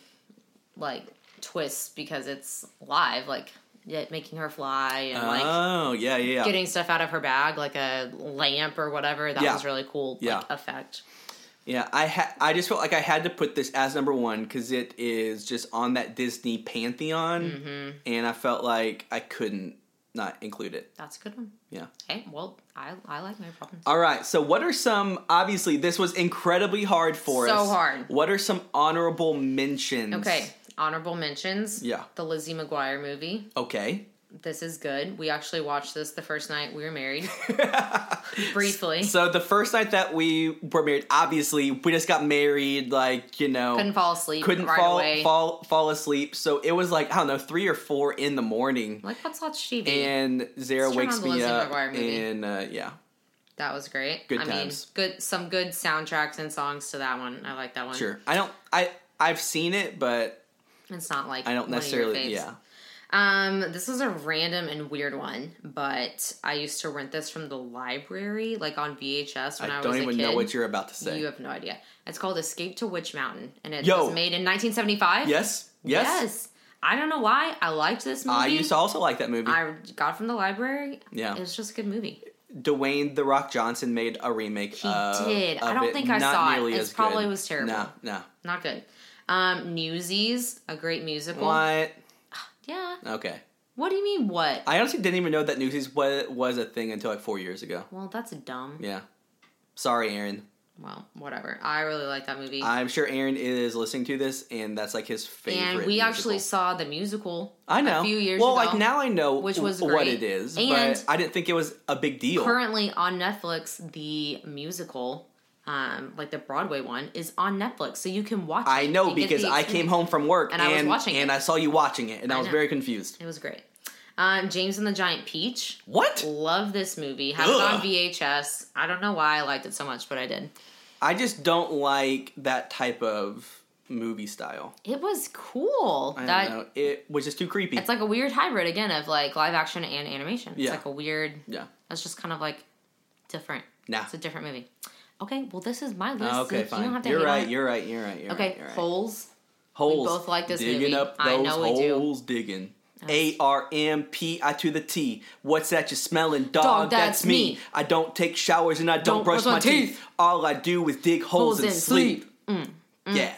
Speaker 1: like twists because it's live, like making her fly and like
Speaker 2: oh yeah, yeah, yeah.
Speaker 1: getting stuff out of her bag, like a lamp or whatever. That
Speaker 2: Yeah.
Speaker 1: was really cool.
Speaker 2: Yeah.
Speaker 1: Like, effect.
Speaker 2: Yeah, I ha- I just felt like I had to put this as number one because it is just on that Disney pantheon,
Speaker 1: Mm-hmm.
Speaker 2: and I felt like I couldn't not include it.
Speaker 1: That's a good one.
Speaker 2: Yeah.
Speaker 1: Hey, well, I I like Mary Poppins.
Speaker 2: All right. So, what are some? Obviously, this was incredibly hard for
Speaker 1: So
Speaker 2: us.
Speaker 1: So hard.
Speaker 2: What are some honorable mentions?
Speaker 1: Okay, honorable mentions.
Speaker 2: Yeah.
Speaker 1: The Lizzie McGuire movie.
Speaker 2: Okay.
Speaker 1: This is good. We actually watched this the first night we were married. Briefly.
Speaker 2: So the first night that we were married, obviously we just got married. Like you know,
Speaker 1: couldn't fall asleep
Speaker 2: couldn't
Speaker 1: right
Speaker 2: fall
Speaker 1: away.
Speaker 2: fall fall asleep. So it was like I don't know, three or four in the morning,
Speaker 1: Like, let's watch TV.
Speaker 2: and Zara
Speaker 1: Let's
Speaker 2: wakes me up, and uh, yeah,
Speaker 1: that was great.
Speaker 2: Good
Speaker 1: I
Speaker 2: times.
Speaker 1: mean, good some good soundtracks and songs to that one. I like that one.
Speaker 2: sure. I don't. I I've seen it, but
Speaker 1: It's not like
Speaker 2: I don't
Speaker 1: one of your
Speaker 2: necessarily. Yeah.
Speaker 1: Um, this is a random and weird one, but I used to rent this from the library, like on VHS when I,
Speaker 2: I
Speaker 1: was
Speaker 2: don't even know what you're about to say.
Speaker 1: You have no idea. It's called Escape to Witch Mountain, and it
Speaker 2: Yo.
Speaker 1: was made in 1975.
Speaker 2: yes. Yes.
Speaker 1: Yes. I don't know why I liked this movie.
Speaker 2: I used to also like that movie.
Speaker 1: I got it from the library.
Speaker 2: Yeah.
Speaker 1: It was just a good movie.
Speaker 2: Dwayne the Rock Johnson made a remake.
Speaker 1: He
Speaker 2: of,
Speaker 1: did. I
Speaker 2: of
Speaker 1: don't
Speaker 2: it.
Speaker 1: think I
Speaker 2: Not
Speaker 1: saw it.
Speaker 2: nearly
Speaker 1: It probably
Speaker 2: good.
Speaker 1: was terrible.
Speaker 2: No, no.
Speaker 1: Not good. Um, Newsies, a great musical.
Speaker 2: What?
Speaker 1: Yeah.
Speaker 2: Okay.
Speaker 1: What do you mean? What?
Speaker 2: I honestly didn't even know that Newsies was, was a thing until like four years ago.
Speaker 1: well, that's dumb.
Speaker 2: Yeah. Sorry, Aaron.
Speaker 1: Well, whatever. I really like that movie.
Speaker 2: I'm sure Aaron is listening to this, and that's like his favorite.
Speaker 1: and we
Speaker 2: musical.
Speaker 1: actually saw the musical.
Speaker 2: I know.
Speaker 1: a few years
Speaker 2: well,
Speaker 1: ago.
Speaker 2: like now I know
Speaker 1: which was
Speaker 2: what it is,
Speaker 1: And
Speaker 2: but I didn't think it was a big deal.
Speaker 1: Currently on Netflix, the musical, um, like the Broadway one, is on Netflix, so you can watch.
Speaker 2: I know because I came home from work
Speaker 1: And
Speaker 2: and
Speaker 1: I was watching
Speaker 2: and
Speaker 1: it.
Speaker 2: I saw you watching it, and I,
Speaker 1: I
Speaker 2: was
Speaker 1: know.
Speaker 2: very confused.
Speaker 1: It was great. Um, James and the Giant Peach.
Speaker 2: What?
Speaker 1: Love this movie. Have it on VHS. I don't know why I liked it so much, but I did.
Speaker 2: I just don't like that type of movie style.
Speaker 1: It was cool.
Speaker 2: I
Speaker 1: that
Speaker 2: don't know. It was just too creepy.
Speaker 1: it's like a weird hybrid again of like live action and animation. It's
Speaker 2: Yeah.
Speaker 1: like a weird.
Speaker 2: yeah.
Speaker 1: It's just kind of like different.
Speaker 2: Nah.
Speaker 1: It's a different movie. Okay, well this is my list.
Speaker 2: Okay,
Speaker 1: You
Speaker 2: fine.
Speaker 1: don't have to
Speaker 2: you're right. You're right. You're right. You're
Speaker 1: Okay,
Speaker 2: right. Right.
Speaker 1: holes.
Speaker 2: holes.
Speaker 1: both like this
Speaker 2: digging
Speaker 1: movie.
Speaker 2: up
Speaker 1: I
Speaker 2: those
Speaker 1: know we do.
Speaker 2: holes, digging. A R M P I to the T. What's that you smelling, dog?
Speaker 1: Dog,
Speaker 2: that's,
Speaker 1: that's
Speaker 2: me.
Speaker 1: me.
Speaker 2: I don't take showers and I don't, brush, my teeth. All I do is dig holes,
Speaker 1: Holes
Speaker 2: and
Speaker 1: and
Speaker 2: sleep.
Speaker 1: Mm,
Speaker 2: Yeah,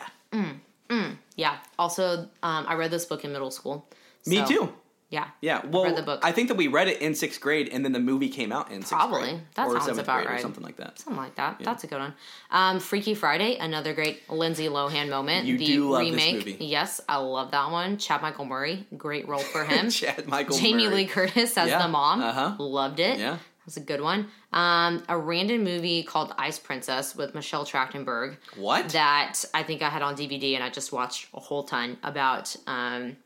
Speaker 1: Yeah. Also, um, I read this book in middle school.
Speaker 2: me too.
Speaker 1: Yeah.
Speaker 2: Yeah, well,
Speaker 1: read the book.
Speaker 2: I think that we read it in sixth grade, and then the movie came out in sixth
Speaker 1: Probably.
Speaker 2: grade,
Speaker 1: That
Speaker 2: or
Speaker 1: sounds about
Speaker 2: grade, or
Speaker 1: right.
Speaker 2: something like that.
Speaker 1: Something like that. That's a good one. Um, Freaky Friday, another great Lindsay Lohan moment.
Speaker 2: You
Speaker 1: the
Speaker 2: do love this
Speaker 1: remake.
Speaker 2: movie.
Speaker 1: Yes, I love that one. Chad Michael Murray, great role for him.
Speaker 2: Chad Michael Murray.
Speaker 1: Jamie
Speaker 2: Murray.
Speaker 1: Lee Curtis as
Speaker 2: Yeah,
Speaker 1: the mom.
Speaker 2: uh-huh.
Speaker 1: Loved it.
Speaker 2: Yeah.
Speaker 1: That was a good one. Um, a random movie called Ice Princess with Michelle Trachtenberg.
Speaker 2: What?
Speaker 1: That I think I had on DVD and I just watched a whole ton about um,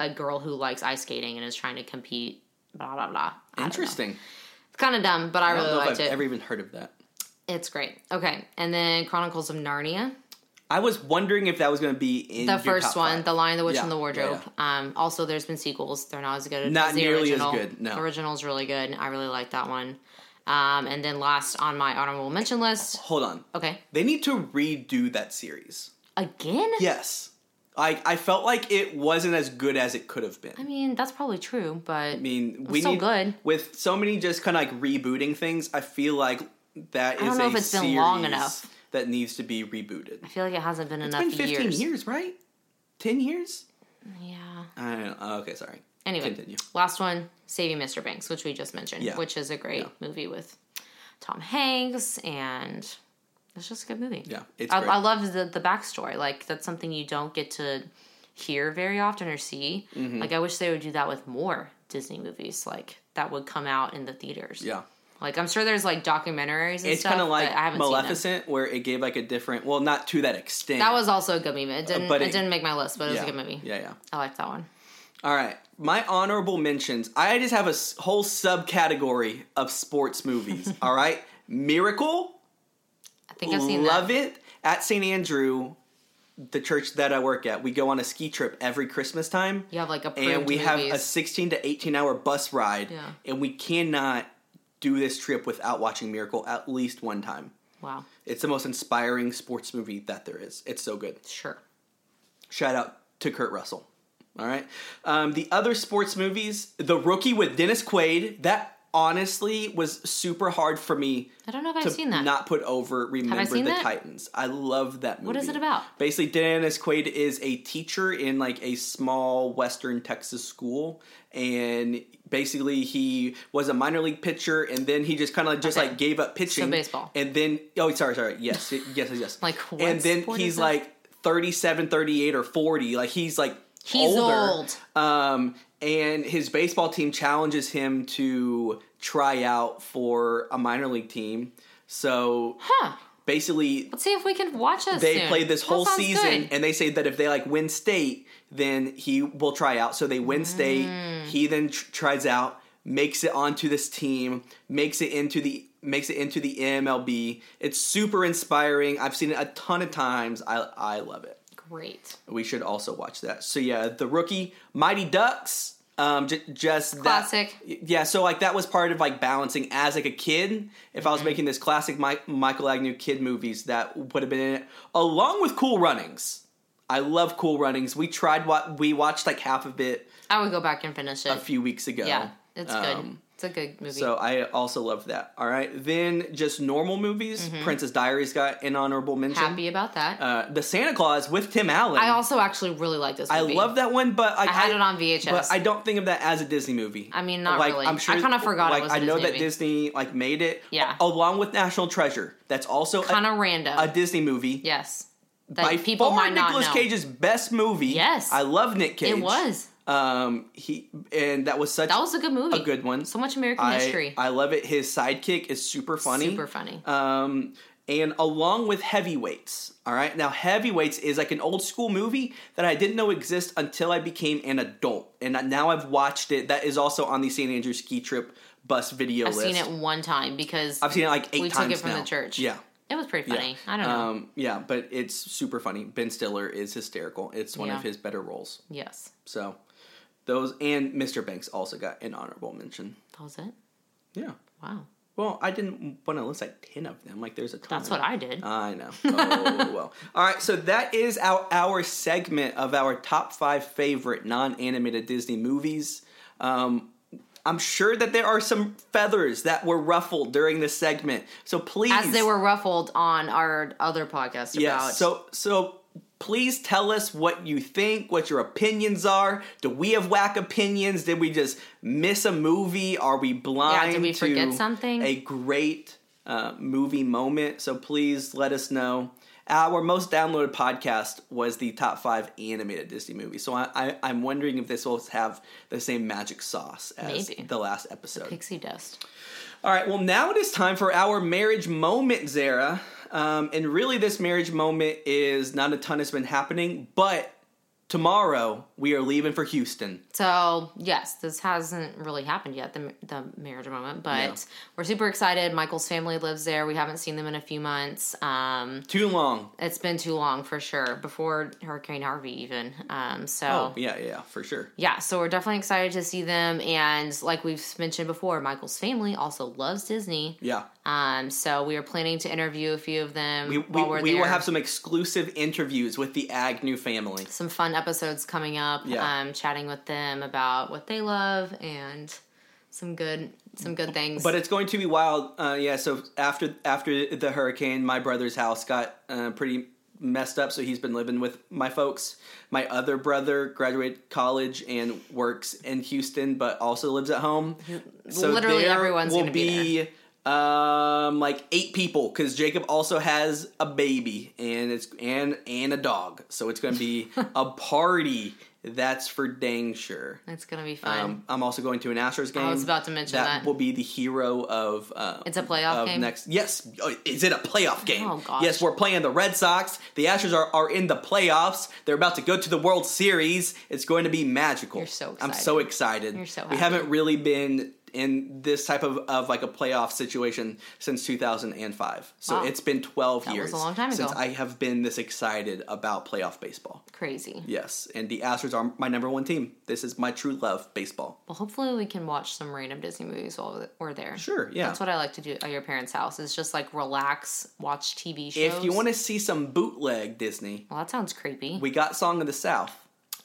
Speaker 1: a girl who likes ice skating and is trying to compete. Blah blah blah. I.
Speaker 2: Interesting.
Speaker 1: It's kind of dumb, but I,
Speaker 2: I
Speaker 1: really liked
Speaker 2: I've
Speaker 1: it.
Speaker 2: ever even heard of that.
Speaker 1: It's great. Okay, and then Chronicles of Narnia,
Speaker 2: I was wondering if that was going to be in
Speaker 1: the first one,
Speaker 2: five.
Speaker 1: The Lion, the Witch,
Speaker 2: Yeah,
Speaker 1: and the
Speaker 2: yeah,
Speaker 1: Wardrobe. Um, also, there's been sequels. They're not as good as
Speaker 2: Not
Speaker 1: the
Speaker 2: nearly as
Speaker 1: original.
Speaker 2: good, no.
Speaker 1: The original's really good. I really like that one. Um, and then last on my honorable mention list.
Speaker 2: Hold on.
Speaker 1: Okay,
Speaker 2: They need to redo that series.
Speaker 1: again.
Speaker 2: Yes. I I felt like it wasn't as good as it could have been.
Speaker 1: I mean, that's probably true, but
Speaker 2: I mean, we
Speaker 1: still
Speaker 2: need
Speaker 1: good.
Speaker 2: with so many just kind of like rebooting things. I feel like that is
Speaker 1: don't know
Speaker 2: a
Speaker 1: if it's been long
Speaker 2: series
Speaker 1: enough.
Speaker 2: that needs to be rebooted.
Speaker 1: I feel like it hasn't been
Speaker 2: It's
Speaker 1: enough
Speaker 2: been fifteen
Speaker 1: years.
Speaker 2: years. right? Ten years?
Speaker 1: Yeah.
Speaker 2: I don't know. Oh, okay, sorry.
Speaker 1: Anyway,
Speaker 2: Continue.
Speaker 1: last one, Saving Mr. Banks, which we just mentioned,
Speaker 2: Yeah.
Speaker 1: which is a great
Speaker 2: Yeah.
Speaker 1: movie with Tom Hanks, and it's just a good movie.
Speaker 2: Yeah, it's
Speaker 1: I,
Speaker 2: great.
Speaker 1: I love the the backstory. Like that's something you don't get to hear very often or see.
Speaker 2: Mm-hmm.
Speaker 1: Like I wish they would do that with more Disney movies. Like that would come out in the theaters.
Speaker 2: Yeah.
Speaker 1: Like I'm sure there's like documentaries and
Speaker 2: It's kind of like. Maleficent, where it gave like a different. Well, not to that extent.
Speaker 1: That was also a good movie. It didn't.
Speaker 2: but
Speaker 1: it,
Speaker 2: it-
Speaker 1: didn't make my list, but it was a good movie.
Speaker 2: Yeah, yeah.
Speaker 1: I like that one.
Speaker 2: All right, my honorable mentions. I just have a whole subcategory of sports movies. all right, Miracle,
Speaker 1: I think I've seen
Speaker 2: love
Speaker 1: that.
Speaker 2: it at St. Andrew, the church that I work at. We go on a ski trip every Christmas time,
Speaker 1: You have like approved
Speaker 2: and we
Speaker 1: movies.
Speaker 2: have a 16 to 18 hour bus ride,
Speaker 1: Yeah.
Speaker 2: and we cannot do this trip without watching Miracle at least one time.
Speaker 1: wow.
Speaker 2: It's the most inspiring sports movie that there is. It's so good.
Speaker 1: Sure.
Speaker 2: Shout out to Kurt Russell. All right. Um, the other sports movies, The Rookie with Dennis Quaid. That honestly was super hard for me
Speaker 1: I don't know if I've seen that.
Speaker 2: not put over Remember the
Speaker 1: that?
Speaker 2: Titans. I love that movie.
Speaker 1: What is it about?
Speaker 2: Basically, Dennis Quaid is a teacher in like a small western Texas school, and basically he was a minor league pitcher, and then he just kind of just
Speaker 1: Okay.
Speaker 2: like gave up pitching.
Speaker 1: baseball.
Speaker 2: And then oh, sorry, sorry, yes, yes, yes.
Speaker 1: Like, what
Speaker 2: and then he's like 37, 38, or forty. Like he's like
Speaker 1: He's
Speaker 2: older.
Speaker 1: old.
Speaker 2: Um, and his baseball team challenges him to try out for a minor league team. So
Speaker 1: Huh.
Speaker 2: basically,
Speaker 1: Let's see if we can watch this.
Speaker 2: they
Speaker 1: soon.
Speaker 2: play this whole season,
Speaker 1: good.
Speaker 2: and they say that if they like win state, then he will try out. So they win state.
Speaker 1: Mm.
Speaker 2: He then tr- tries out, makes it onto this team, makes it into the makes it into the MLB. It's super inspiring. I've seen it a ton of times. I I love it.
Speaker 1: Great.
Speaker 2: We should also watch that. So yeah, the rookie, Mighty Ducks. Um, j- just that-
Speaker 1: Classic.
Speaker 2: yeah, so like that was part of like balancing as like a kid. If
Speaker 1: Mm-hmm.
Speaker 2: I was making this classic Mike, Michael Agnew kid movies, that would have been in it, along with Cool Runnings. I love Cool Runnings. We tried what we watched like half of it
Speaker 1: I would go back and finish it.
Speaker 2: a few weeks ago.
Speaker 1: yeah, it's good. It's a good movie.
Speaker 2: So I also love that. All right, then just normal movies. Princess Diaries got an honorable mention.
Speaker 1: Mm-hmm. Happy about that.
Speaker 2: Uh, the Santa Claus with Tim Allen.
Speaker 1: I also actually really like this movie.
Speaker 2: I love that one, but like,
Speaker 1: I had it on VHS.
Speaker 2: But I don't think of that as a Disney movie.
Speaker 1: I mean, not
Speaker 2: like,
Speaker 1: really.
Speaker 2: I'm sure.
Speaker 1: I kinda forgot it
Speaker 2: Like
Speaker 1: was a
Speaker 2: I know
Speaker 1: Disney
Speaker 2: that
Speaker 1: movie.
Speaker 2: Disney like made it.
Speaker 1: Yeah.
Speaker 2: along with National Treasure. That's also
Speaker 1: kind of random.
Speaker 2: a Disney movie.
Speaker 1: yes. That
Speaker 2: By
Speaker 1: people
Speaker 2: far,
Speaker 1: might not
Speaker 2: Nicolas. Cage's best movie.
Speaker 1: Yes.
Speaker 2: I love Nick Cage.
Speaker 1: It was.
Speaker 2: Um, he and that was such
Speaker 1: That was a good movie.
Speaker 2: a good one.
Speaker 1: So much American
Speaker 2: I,
Speaker 1: history.
Speaker 2: I love it. His sidekick is super funny.
Speaker 1: Super funny.
Speaker 2: Um, and along with Heavyweights. All right. Now, Heavyweights is like an old school movie that I didn't know exist until I became an adult. And now I've watched it. That is also on the St. Andrews Ski Trip bus video
Speaker 1: I've
Speaker 2: list.
Speaker 1: seen it one time because
Speaker 2: I've seen it like eight
Speaker 1: we
Speaker 2: times
Speaker 1: took it from
Speaker 2: now.
Speaker 1: the church.
Speaker 2: Yeah.
Speaker 1: It was pretty
Speaker 2: Yeah.
Speaker 1: funny. I don't know.
Speaker 2: Um, yeah, but it's super funny. Ben Stiller is hysterical. It's one
Speaker 1: Yeah.
Speaker 2: of his better roles.
Speaker 1: yes.
Speaker 2: So those and Mr. Banks also got an honorable mention.
Speaker 1: That was it.
Speaker 2: Yeah.
Speaker 1: Wow.
Speaker 2: Well, I didn't want to list like ten of them. Like there's a ton.
Speaker 1: That's what I did.
Speaker 2: I know. Oh well. All right, so that is our our segment of our top five favorite non-animated Disney movies. Um, I'm sure that there are some feathers that were ruffled during this segment. So please,
Speaker 1: As they were ruffled on our other podcast about.
Speaker 2: Yes. So so please tell us what you think, what your opinions are. Do we have whack opinions? Did we just miss a movie? Are we blind
Speaker 1: we
Speaker 2: to
Speaker 1: forget something?
Speaker 2: A great uh, movie moment. So please let us know. Our most downloaded podcast was the top five animated Disney movies. So I, I, I'm wondering if this will have the same magic sauce as
Speaker 1: Maybe.
Speaker 2: the last episode.
Speaker 1: Pixie dust.
Speaker 2: All right, well, now it is time for our marriage moment, Zara. Um, and really, this marriage moment is not a ton has been happening, but tomorrow we are leaving for Houston.
Speaker 1: So yes, this hasn't really happened yet, the the marriage moment, but
Speaker 2: Yeah.
Speaker 1: we're super excited. Michael's family lives there. We haven't seen them in a few months. Um,
Speaker 2: Too long.
Speaker 1: it's been too long for sure before Hurricane Harvey even. Um, so
Speaker 2: Oh, yeah, yeah, for sure.
Speaker 1: yeah, so we're definitely excited to see them. And like we've mentioned before, Michael's family also loves Disney.
Speaker 2: Yeah.
Speaker 1: Um, so we are planning to interview a few of them
Speaker 2: We, we,
Speaker 1: while we're
Speaker 2: we will have some exclusive interviews with the Agnew family.
Speaker 1: some fun episodes coming up.
Speaker 2: Yeah.
Speaker 1: Um, chatting with them about what they love and some good some good things.
Speaker 2: But it's going to be wild. Uh, yeah, so after after the hurricane, my brother's house got uh, pretty messed up, so he's been living with my folks. My other brother graduated college and works in Houston, but also lives at home. So
Speaker 1: Literally
Speaker 2: there
Speaker 1: everyone's
Speaker 2: will
Speaker 1: gonna be
Speaker 2: um like eight people because Jacob also has a baby and it's and and a dog, so it's going to be a party. That's for dang sure.
Speaker 1: it's gonna be fun.
Speaker 2: Um, I'm also going to an Astros game.
Speaker 1: I was about to mention that.
Speaker 2: will be the hero of. Uh,
Speaker 1: It's a playoff
Speaker 2: of
Speaker 1: game?
Speaker 2: Next, yes. Oh, Is it a playoff game?
Speaker 1: Oh, gosh.
Speaker 2: Yes, we're playing the Red Sox. The Astros are, are in the playoffs. They're about to go to the World Series. It's going to be magical.
Speaker 1: You're so
Speaker 2: I'm so excited.
Speaker 1: You're so
Speaker 2: We haven't really been in this type of, of like a playoff situation since 2005. So
Speaker 1: Wow.
Speaker 2: it's been 12
Speaker 1: That
Speaker 2: years
Speaker 1: a long time
Speaker 2: since
Speaker 1: ago.
Speaker 2: I have been this excited about playoff baseball.
Speaker 1: Crazy.
Speaker 2: Yes, and the Astros are my number one team. This is my true love, baseball.
Speaker 1: Well, hopefully we can watch some random Disney movies while we're there.
Speaker 2: Sure, yeah.
Speaker 1: That's what I like to do at your parents' house. Is just like relax, watch TV shows.
Speaker 2: If you want to see some bootleg Disney,
Speaker 1: well, that sounds creepy.
Speaker 2: we got Song of the South.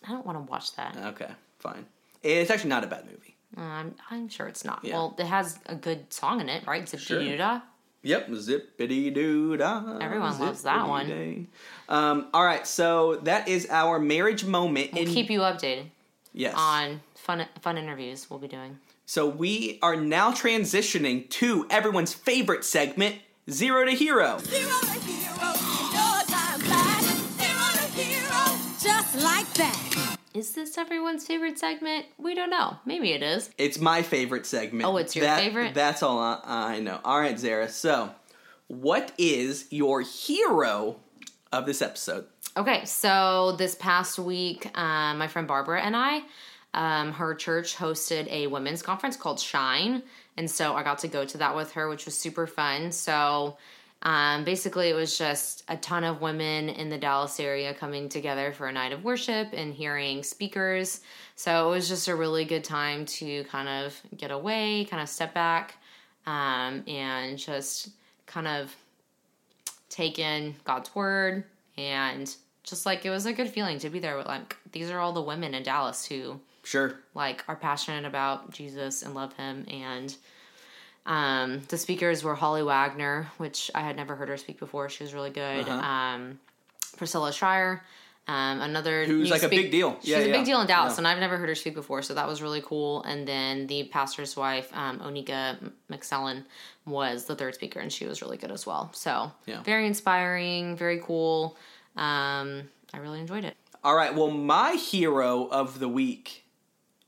Speaker 1: I don't want to watch that.
Speaker 2: Okay, fine. It's actually not a bad movie.
Speaker 1: Um, I'm sure it's not.
Speaker 2: Yeah.
Speaker 1: Well, it has a good song in it, right?
Speaker 2: Sure.
Speaker 1: Zip-dee-doo-dah.
Speaker 2: Yep, zippity doo dah.
Speaker 1: Everyone loves that one.
Speaker 2: Um, all right, so that is our marriage moment.
Speaker 1: We'll
Speaker 2: in,
Speaker 1: keep you updated
Speaker 2: yes.
Speaker 1: on fun fun interviews we'll be doing.
Speaker 2: So we are now transitioning to everyone's favorite segment, Zero to Hero.
Speaker 4: Zero to hero, no time flat. Zero to hero, just like that.
Speaker 1: Is this everyone's favorite segment? We don't know. Maybe it is.
Speaker 2: It's my favorite segment.
Speaker 1: Oh, it's your
Speaker 2: That-
Speaker 1: favorite?
Speaker 2: That's all I, I know. All right, Zara. So, what is your hero of this episode?
Speaker 1: Okay, so this past week, um, my friend Barbara and I, um, her church hosted a women's conference called Shine. And so I got to go to that with her, which was super fun. So um, basically, it was just a ton of women in the Dallas area coming together for a night of worship and hearing speakers. So it was just a really good time to kind of get away, kind of step back, um, and just kind of take in God's word and just like it was a good feeling to be there with like these are all the women in Dallas who
Speaker 2: Sure.
Speaker 1: like are passionate about Jesus and love him and um the speakers were Holly Wagner, which I had never heard her speak before. She was really good.
Speaker 2: Uh-huh.
Speaker 1: Um Priscilla Shirer, um another
Speaker 2: Who's like a big deal.
Speaker 1: She's
Speaker 2: Yeah,
Speaker 1: a
Speaker 2: yeah.
Speaker 1: big deal in Dallas
Speaker 2: Yeah.
Speaker 1: and I've never heard her speak before, so that was really cool. And then the pastor's wife, um Onika McSellen was the third speaker and she was really good as well. So very inspiring, very cool. Um I really enjoyed it.
Speaker 2: All right. Well, my hero of the week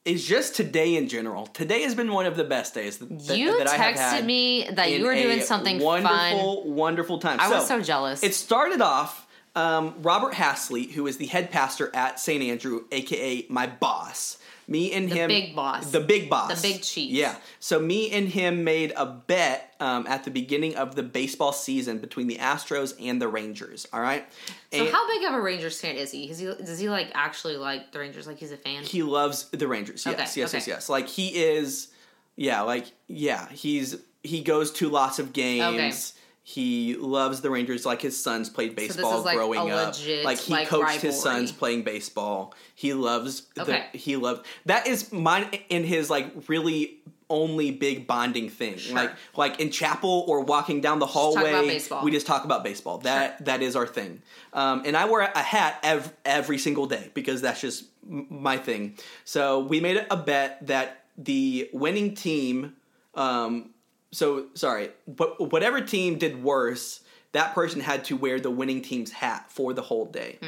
Speaker 2: is just today in general. Today has been one of the best days that, that-
Speaker 1: You
Speaker 2: that I have
Speaker 1: texted me that you were doing something
Speaker 2: wonderful,
Speaker 1: fun.
Speaker 2: wonderful time.
Speaker 1: I was so jealous.
Speaker 2: It started off. Um, Robert Hasley, who is the head pastor at St. Andrew, aka my boss, me and him, the
Speaker 1: big boss.
Speaker 2: the big boss,
Speaker 1: The big chief.
Speaker 2: Yeah. So me and him made a bet um, at the beginning of the baseball season between the Astros and the Rangers. All right.
Speaker 1: So
Speaker 2: And
Speaker 1: how big of a Rangers fan is he? Is he does he like actually like the Rangers? Like he's a fan?
Speaker 2: he loves the Rangers. Yes,
Speaker 1: Okay,
Speaker 2: yes, yes,
Speaker 1: okay.
Speaker 2: yes. Like he is. Yeah, like yeah, he's he goes to lots of games. He loves the Rangers. Like his sons played baseball
Speaker 1: is, like,
Speaker 2: growing up.
Speaker 1: legit,
Speaker 2: Like he
Speaker 1: like,
Speaker 2: coached his sons playing baseball. He loves.
Speaker 1: Okay.
Speaker 2: The, he loves that is mine in his like really only big bonding thing.
Speaker 1: Sure.
Speaker 2: Like like in chapel or walking down the hallway,
Speaker 1: baseball.
Speaker 2: we just talk about baseball. That that is our thing. Um, and I wear a hat ev- every single day because that's just my thing. So we made a bet that the winning team. Um, so sorry, but whatever team did worse, that person had to wear the winning team's hat for the whole day.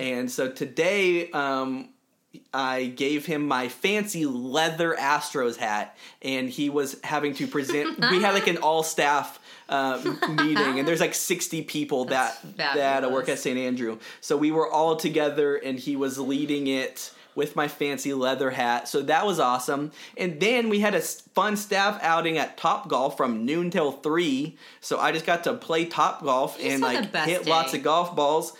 Speaker 2: And so today, um, I gave him my fancy leather Astros hat, and he was having to present. we had like an all staff uh, meeting, and there's like 60 people that that work at St. Andrew. So we were all together, and he was leading it with my fancy leather hat. So that was awesome. And then we had a fun staff outing at Top Golf from noon till three. So I just got to play Top Golf and like hit lots of golf balls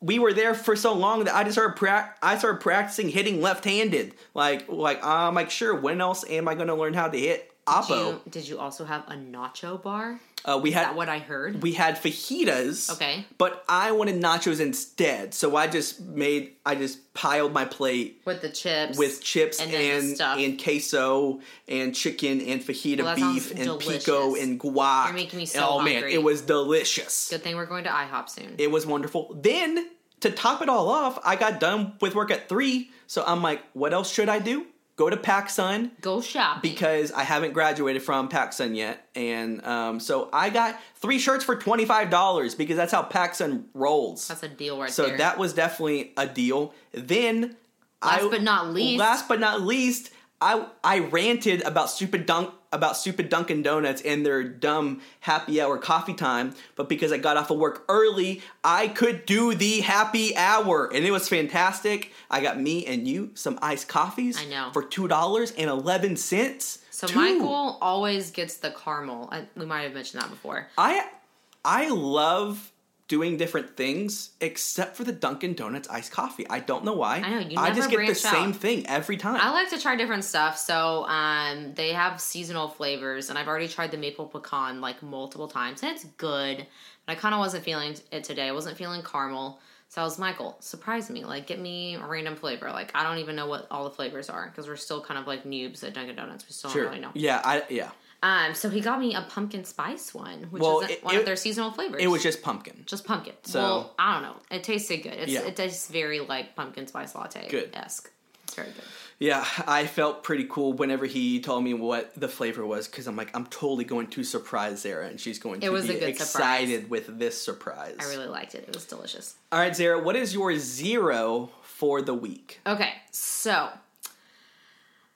Speaker 2: we were there for so long that I just started prac- I started practicing hitting left-handed. Like like I'm like sure when else am I going to learn how to hit
Speaker 1: Did
Speaker 2: oppo?
Speaker 1: you, did you also have a nacho bar?
Speaker 2: Uh, we
Speaker 1: Is
Speaker 2: had
Speaker 1: that what I heard?
Speaker 2: we had fajitas.
Speaker 1: Okay.
Speaker 2: But I wanted nachos instead, so I just made I just piled my plate
Speaker 1: With the chips.
Speaker 2: with chips
Speaker 1: And
Speaker 2: and and, queso and chicken and fajita
Speaker 1: Well,
Speaker 2: beef and
Speaker 1: delicious.
Speaker 2: pico and guac.
Speaker 1: You're making me so
Speaker 2: Oh man, it was delicious.
Speaker 1: Good thing we're going to IHOP soon.
Speaker 2: It was wonderful. Then to top it all off, I got done with work at three, so I'm like, what else should I do? Go to PacSun
Speaker 1: Go shop
Speaker 2: because I haven't graduated from PacSun yet, and um, so I got three shirts for twenty five dollars because that's how PacSun rolls.
Speaker 1: That's a deal right
Speaker 2: so
Speaker 1: there.
Speaker 2: that was definitely a deal. Then,
Speaker 1: Last
Speaker 2: I,
Speaker 1: but not least-
Speaker 2: last but not least, I I ranted about stupid dunk about stupid Dunkin' Donuts and their dumb happy hour coffee time, but because I got off of work early, I could do the happy hour, and it was fantastic. I got me and you some iced coffees.
Speaker 1: I know.
Speaker 2: for two dollars and eleven cents.
Speaker 1: so Michael always gets the caramel. I, we might have mentioned that before.
Speaker 2: I I love doing different things except for the Dunkin' Donuts iced coffee. I don't know why.
Speaker 1: I know, you
Speaker 2: I just get the
Speaker 1: branch
Speaker 2: same thing every time.
Speaker 1: I like to try different stuff. So um, they have seasonal flavors, and I've already tried the maple pecan like multiple times, and it's good. But I kind of wasn't feeling it today. I wasn't feeling caramel, So I was Michael, surprise me, like get me a random flavor. Like I don't even know what all the flavors are because we're still kind of like noobs at Dunkin' Donuts. We still
Speaker 2: Sure.
Speaker 1: don't really know.
Speaker 2: Yeah, I yeah.
Speaker 1: Um, so he got me a pumpkin spice one, which
Speaker 2: Well,
Speaker 1: is
Speaker 2: it-
Speaker 1: one
Speaker 2: it-
Speaker 1: of their seasonal flavors.
Speaker 2: It was just pumpkin.
Speaker 1: just pumpkin.
Speaker 2: So-
Speaker 1: well, I don't know. It tasted good. It's,
Speaker 2: Yeah.
Speaker 1: It tastes very like pumpkin spice latte
Speaker 2: Good.
Speaker 1: esque. It's very good.
Speaker 2: Yeah, I felt pretty cool whenever he told me what the flavor was because I'm like, I'm totally going to surprise Zara, and she's going to be excited with this surprise.
Speaker 1: I really liked it. It was delicious.
Speaker 2: All right, Zara, what is your zero for the week?
Speaker 1: Okay, so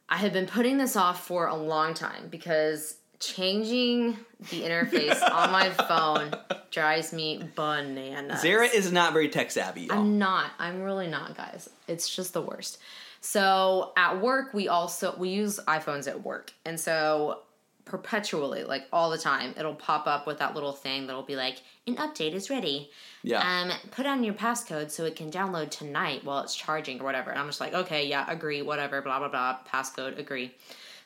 Speaker 1: I have been putting this off for a long time because changing the interface on my phone drives me bananas.
Speaker 2: Zara is not very tech savvy, y'all.
Speaker 1: I'm not. I'm really not, guys. It's just the worst. So at work, we also we use iPhones at work, and so perpetually, like all the time, it'll pop up with that little thing that'll be like, "An update is ready."
Speaker 2: Yeah.
Speaker 1: Um, put on your passcode so it can download tonight while it's charging or whatever. And I'm just like, okay, yeah, agree, whatever, blah blah blah. Passcode, agree.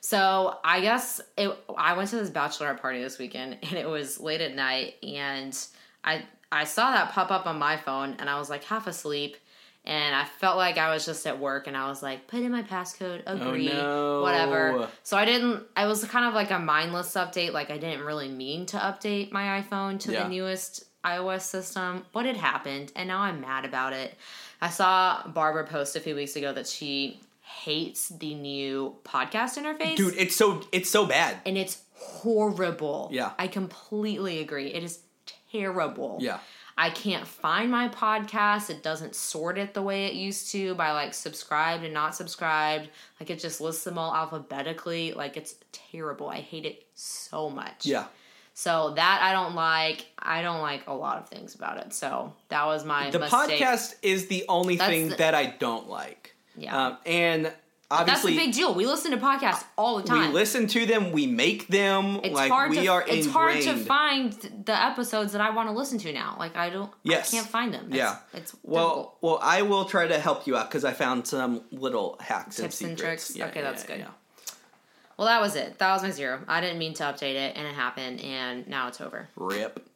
Speaker 1: So I guess it, I went to this bachelorette party this weekend, and it was late at night, and I I saw that pop up on my phone, and I was like half asleep, and I felt like I was just at work, and I was like, put in my passcode, agree,
Speaker 2: Oh, no.
Speaker 1: whatever. So I didn't. I was kind of like a mindless update. Like I didn't really mean to update my iPhone to
Speaker 2: Yeah.
Speaker 1: the newest iOS system, but it happened, and now I'm mad about it. I saw Barbara post a few weeks ago that she hates the new podcast interface.
Speaker 2: Dude, it's so it's so bad.
Speaker 1: and it's horrible.
Speaker 2: Yeah.
Speaker 1: I completely agree. It is terrible.
Speaker 2: Yeah.
Speaker 1: I can't find my podcast. It doesn't sort it the way it used to by like subscribed and not subscribed. Like it just lists them all alphabetically. Like it's terrible. I hate it so much.
Speaker 2: Yeah.
Speaker 1: So that I don't like. I don't like a lot of things about it. So that was my
Speaker 2: The
Speaker 1: mistake.
Speaker 2: podcast is the only
Speaker 1: That's
Speaker 2: thing
Speaker 1: the-
Speaker 2: that I don't like.
Speaker 1: Yeah.
Speaker 2: Um, and obviously That's
Speaker 1: the big deal. We listen to podcasts all the time.
Speaker 2: we listen to them, we make them,
Speaker 1: It's
Speaker 2: like
Speaker 1: hard
Speaker 2: we
Speaker 1: to
Speaker 2: are
Speaker 1: it's
Speaker 2: ingrained.
Speaker 1: hard to find the episodes that I want to listen to now. Like I don't
Speaker 2: Yes.
Speaker 1: I can't find them. It's,
Speaker 2: yeah.
Speaker 1: It's
Speaker 2: well,
Speaker 1: difficult.
Speaker 2: well, I will try to help you out because I found some little hacks
Speaker 1: Tips
Speaker 2: and
Speaker 1: and tricks?
Speaker 2: Yeah,
Speaker 1: Okay,
Speaker 2: yeah,
Speaker 1: that's
Speaker 2: yeah,
Speaker 1: good. Well, that was it. That was my zero. I didn't mean to update it, and it happened, and now it's over.
Speaker 2: Rip.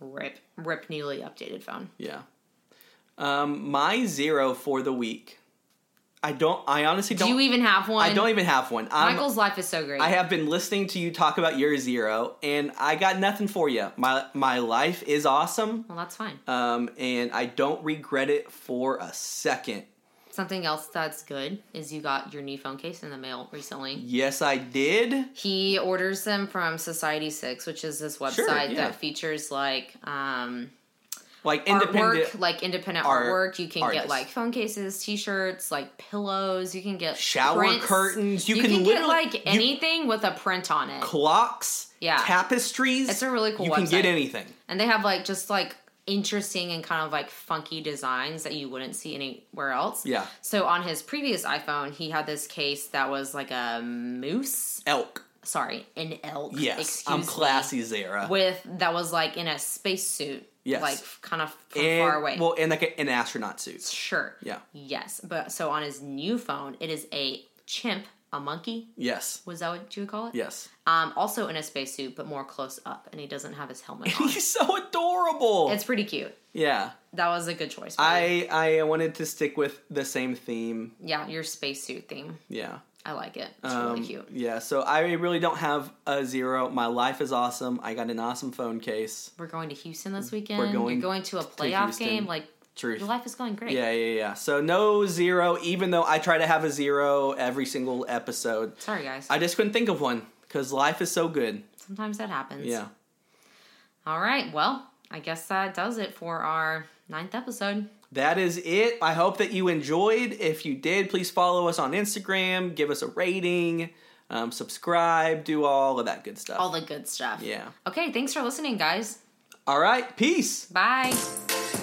Speaker 1: Rip, rip, newly updated phone.
Speaker 2: Yeah. Um, my zero for the week. I don't. I honestly
Speaker 1: Do
Speaker 2: don't.
Speaker 1: you even have one?
Speaker 2: I don't even have one. I'm,
Speaker 1: Michael's life is so great.
Speaker 2: I have been listening to you talk about your zero, and I got nothing for you. My my life is awesome,
Speaker 1: well, that's fine.
Speaker 2: um, and I don't regret it for a second.
Speaker 1: Something else that's good is you got your new phone case in the mail recently.
Speaker 2: Yes, I did.
Speaker 1: He orders them from Society6, which is this website
Speaker 2: yeah.
Speaker 1: that features like um,
Speaker 2: Like independent.
Speaker 1: artwork, like independent
Speaker 2: art-
Speaker 1: artwork. You can
Speaker 2: artists.
Speaker 1: get like phone cases, T-shirts, like pillows. You can get
Speaker 2: Shower
Speaker 1: prints.
Speaker 2: curtains. You
Speaker 1: You,
Speaker 2: can
Speaker 1: can, get like
Speaker 2: you-
Speaker 1: anything with a print on it,
Speaker 2: clocks,
Speaker 1: Yeah.
Speaker 2: tapestries.
Speaker 1: It's a really cool
Speaker 2: You can get anything.
Speaker 1: and they have like just like interesting and kind of like funky designs that you wouldn't see anywhere else.
Speaker 2: Yeah.
Speaker 1: So on his previous iPhone, he had this case that was like a moose.
Speaker 2: Elk.
Speaker 1: Sorry, an elk.
Speaker 2: Yes,
Speaker 1: Excuse
Speaker 2: I'm
Speaker 1: me.
Speaker 2: classy, Zara.
Speaker 1: With that was like in a spacesuit.
Speaker 2: Yes.
Speaker 1: Like kind of from
Speaker 2: and,
Speaker 1: far away.
Speaker 2: Well, and like a, an astronaut suit.
Speaker 1: Sure.
Speaker 2: Yeah.
Speaker 1: Yes, but so on his new phone, it is a chimp, a monkey.
Speaker 2: Yes.
Speaker 1: Was that what you would call it?
Speaker 2: Yes.
Speaker 1: Um, also in a spacesuit, but more close up, and he doesn't have his helmet on.
Speaker 2: He's so adorable.
Speaker 1: it's pretty cute.
Speaker 2: yeah.
Speaker 1: That was a good choice.
Speaker 2: I I wanted to stick with the same theme.
Speaker 1: yeah, your spacesuit theme.
Speaker 2: Yeah.
Speaker 1: I like it. It's
Speaker 2: Um,
Speaker 1: really cute.
Speaker 2: Yeah, so I really don't have a zero. My life is awesome. I got an awesome phone case.
Speaker 1: We're going to Houston this weekend.
Speaker 2: We're going
Speaker 1: You're going to a playoff
Speaker 2: Houston.
Speaker 1: game. Like
Speaker 2: Truth.
Speaker 1: your life is going great.
Speaker 2: Yeah, yeah, yeah. So no zero, even though I try to have a zero every single episode.
Speaker 1: Sorry, guys.
Speaker 2: I just couldn't think of one because life is so good.
Speaker 1: Sometimes that happens.
Speaker 2: Yeah.
Speaker 1: All right. Well, I guess that does it for our ninth episode.
Speaker 2: That is it. I hope that you enjoyed. If you did, please follow us on Instagram, give us a rating, um, subscribe, do all of that good stuff.
Speaker 1: All the good stuff.
Speaker 2: yeah.
Speaker 1: Okay. Thanks for listening, guys.
Speaker 2: All right. Peace.
Speaker 1: Bye.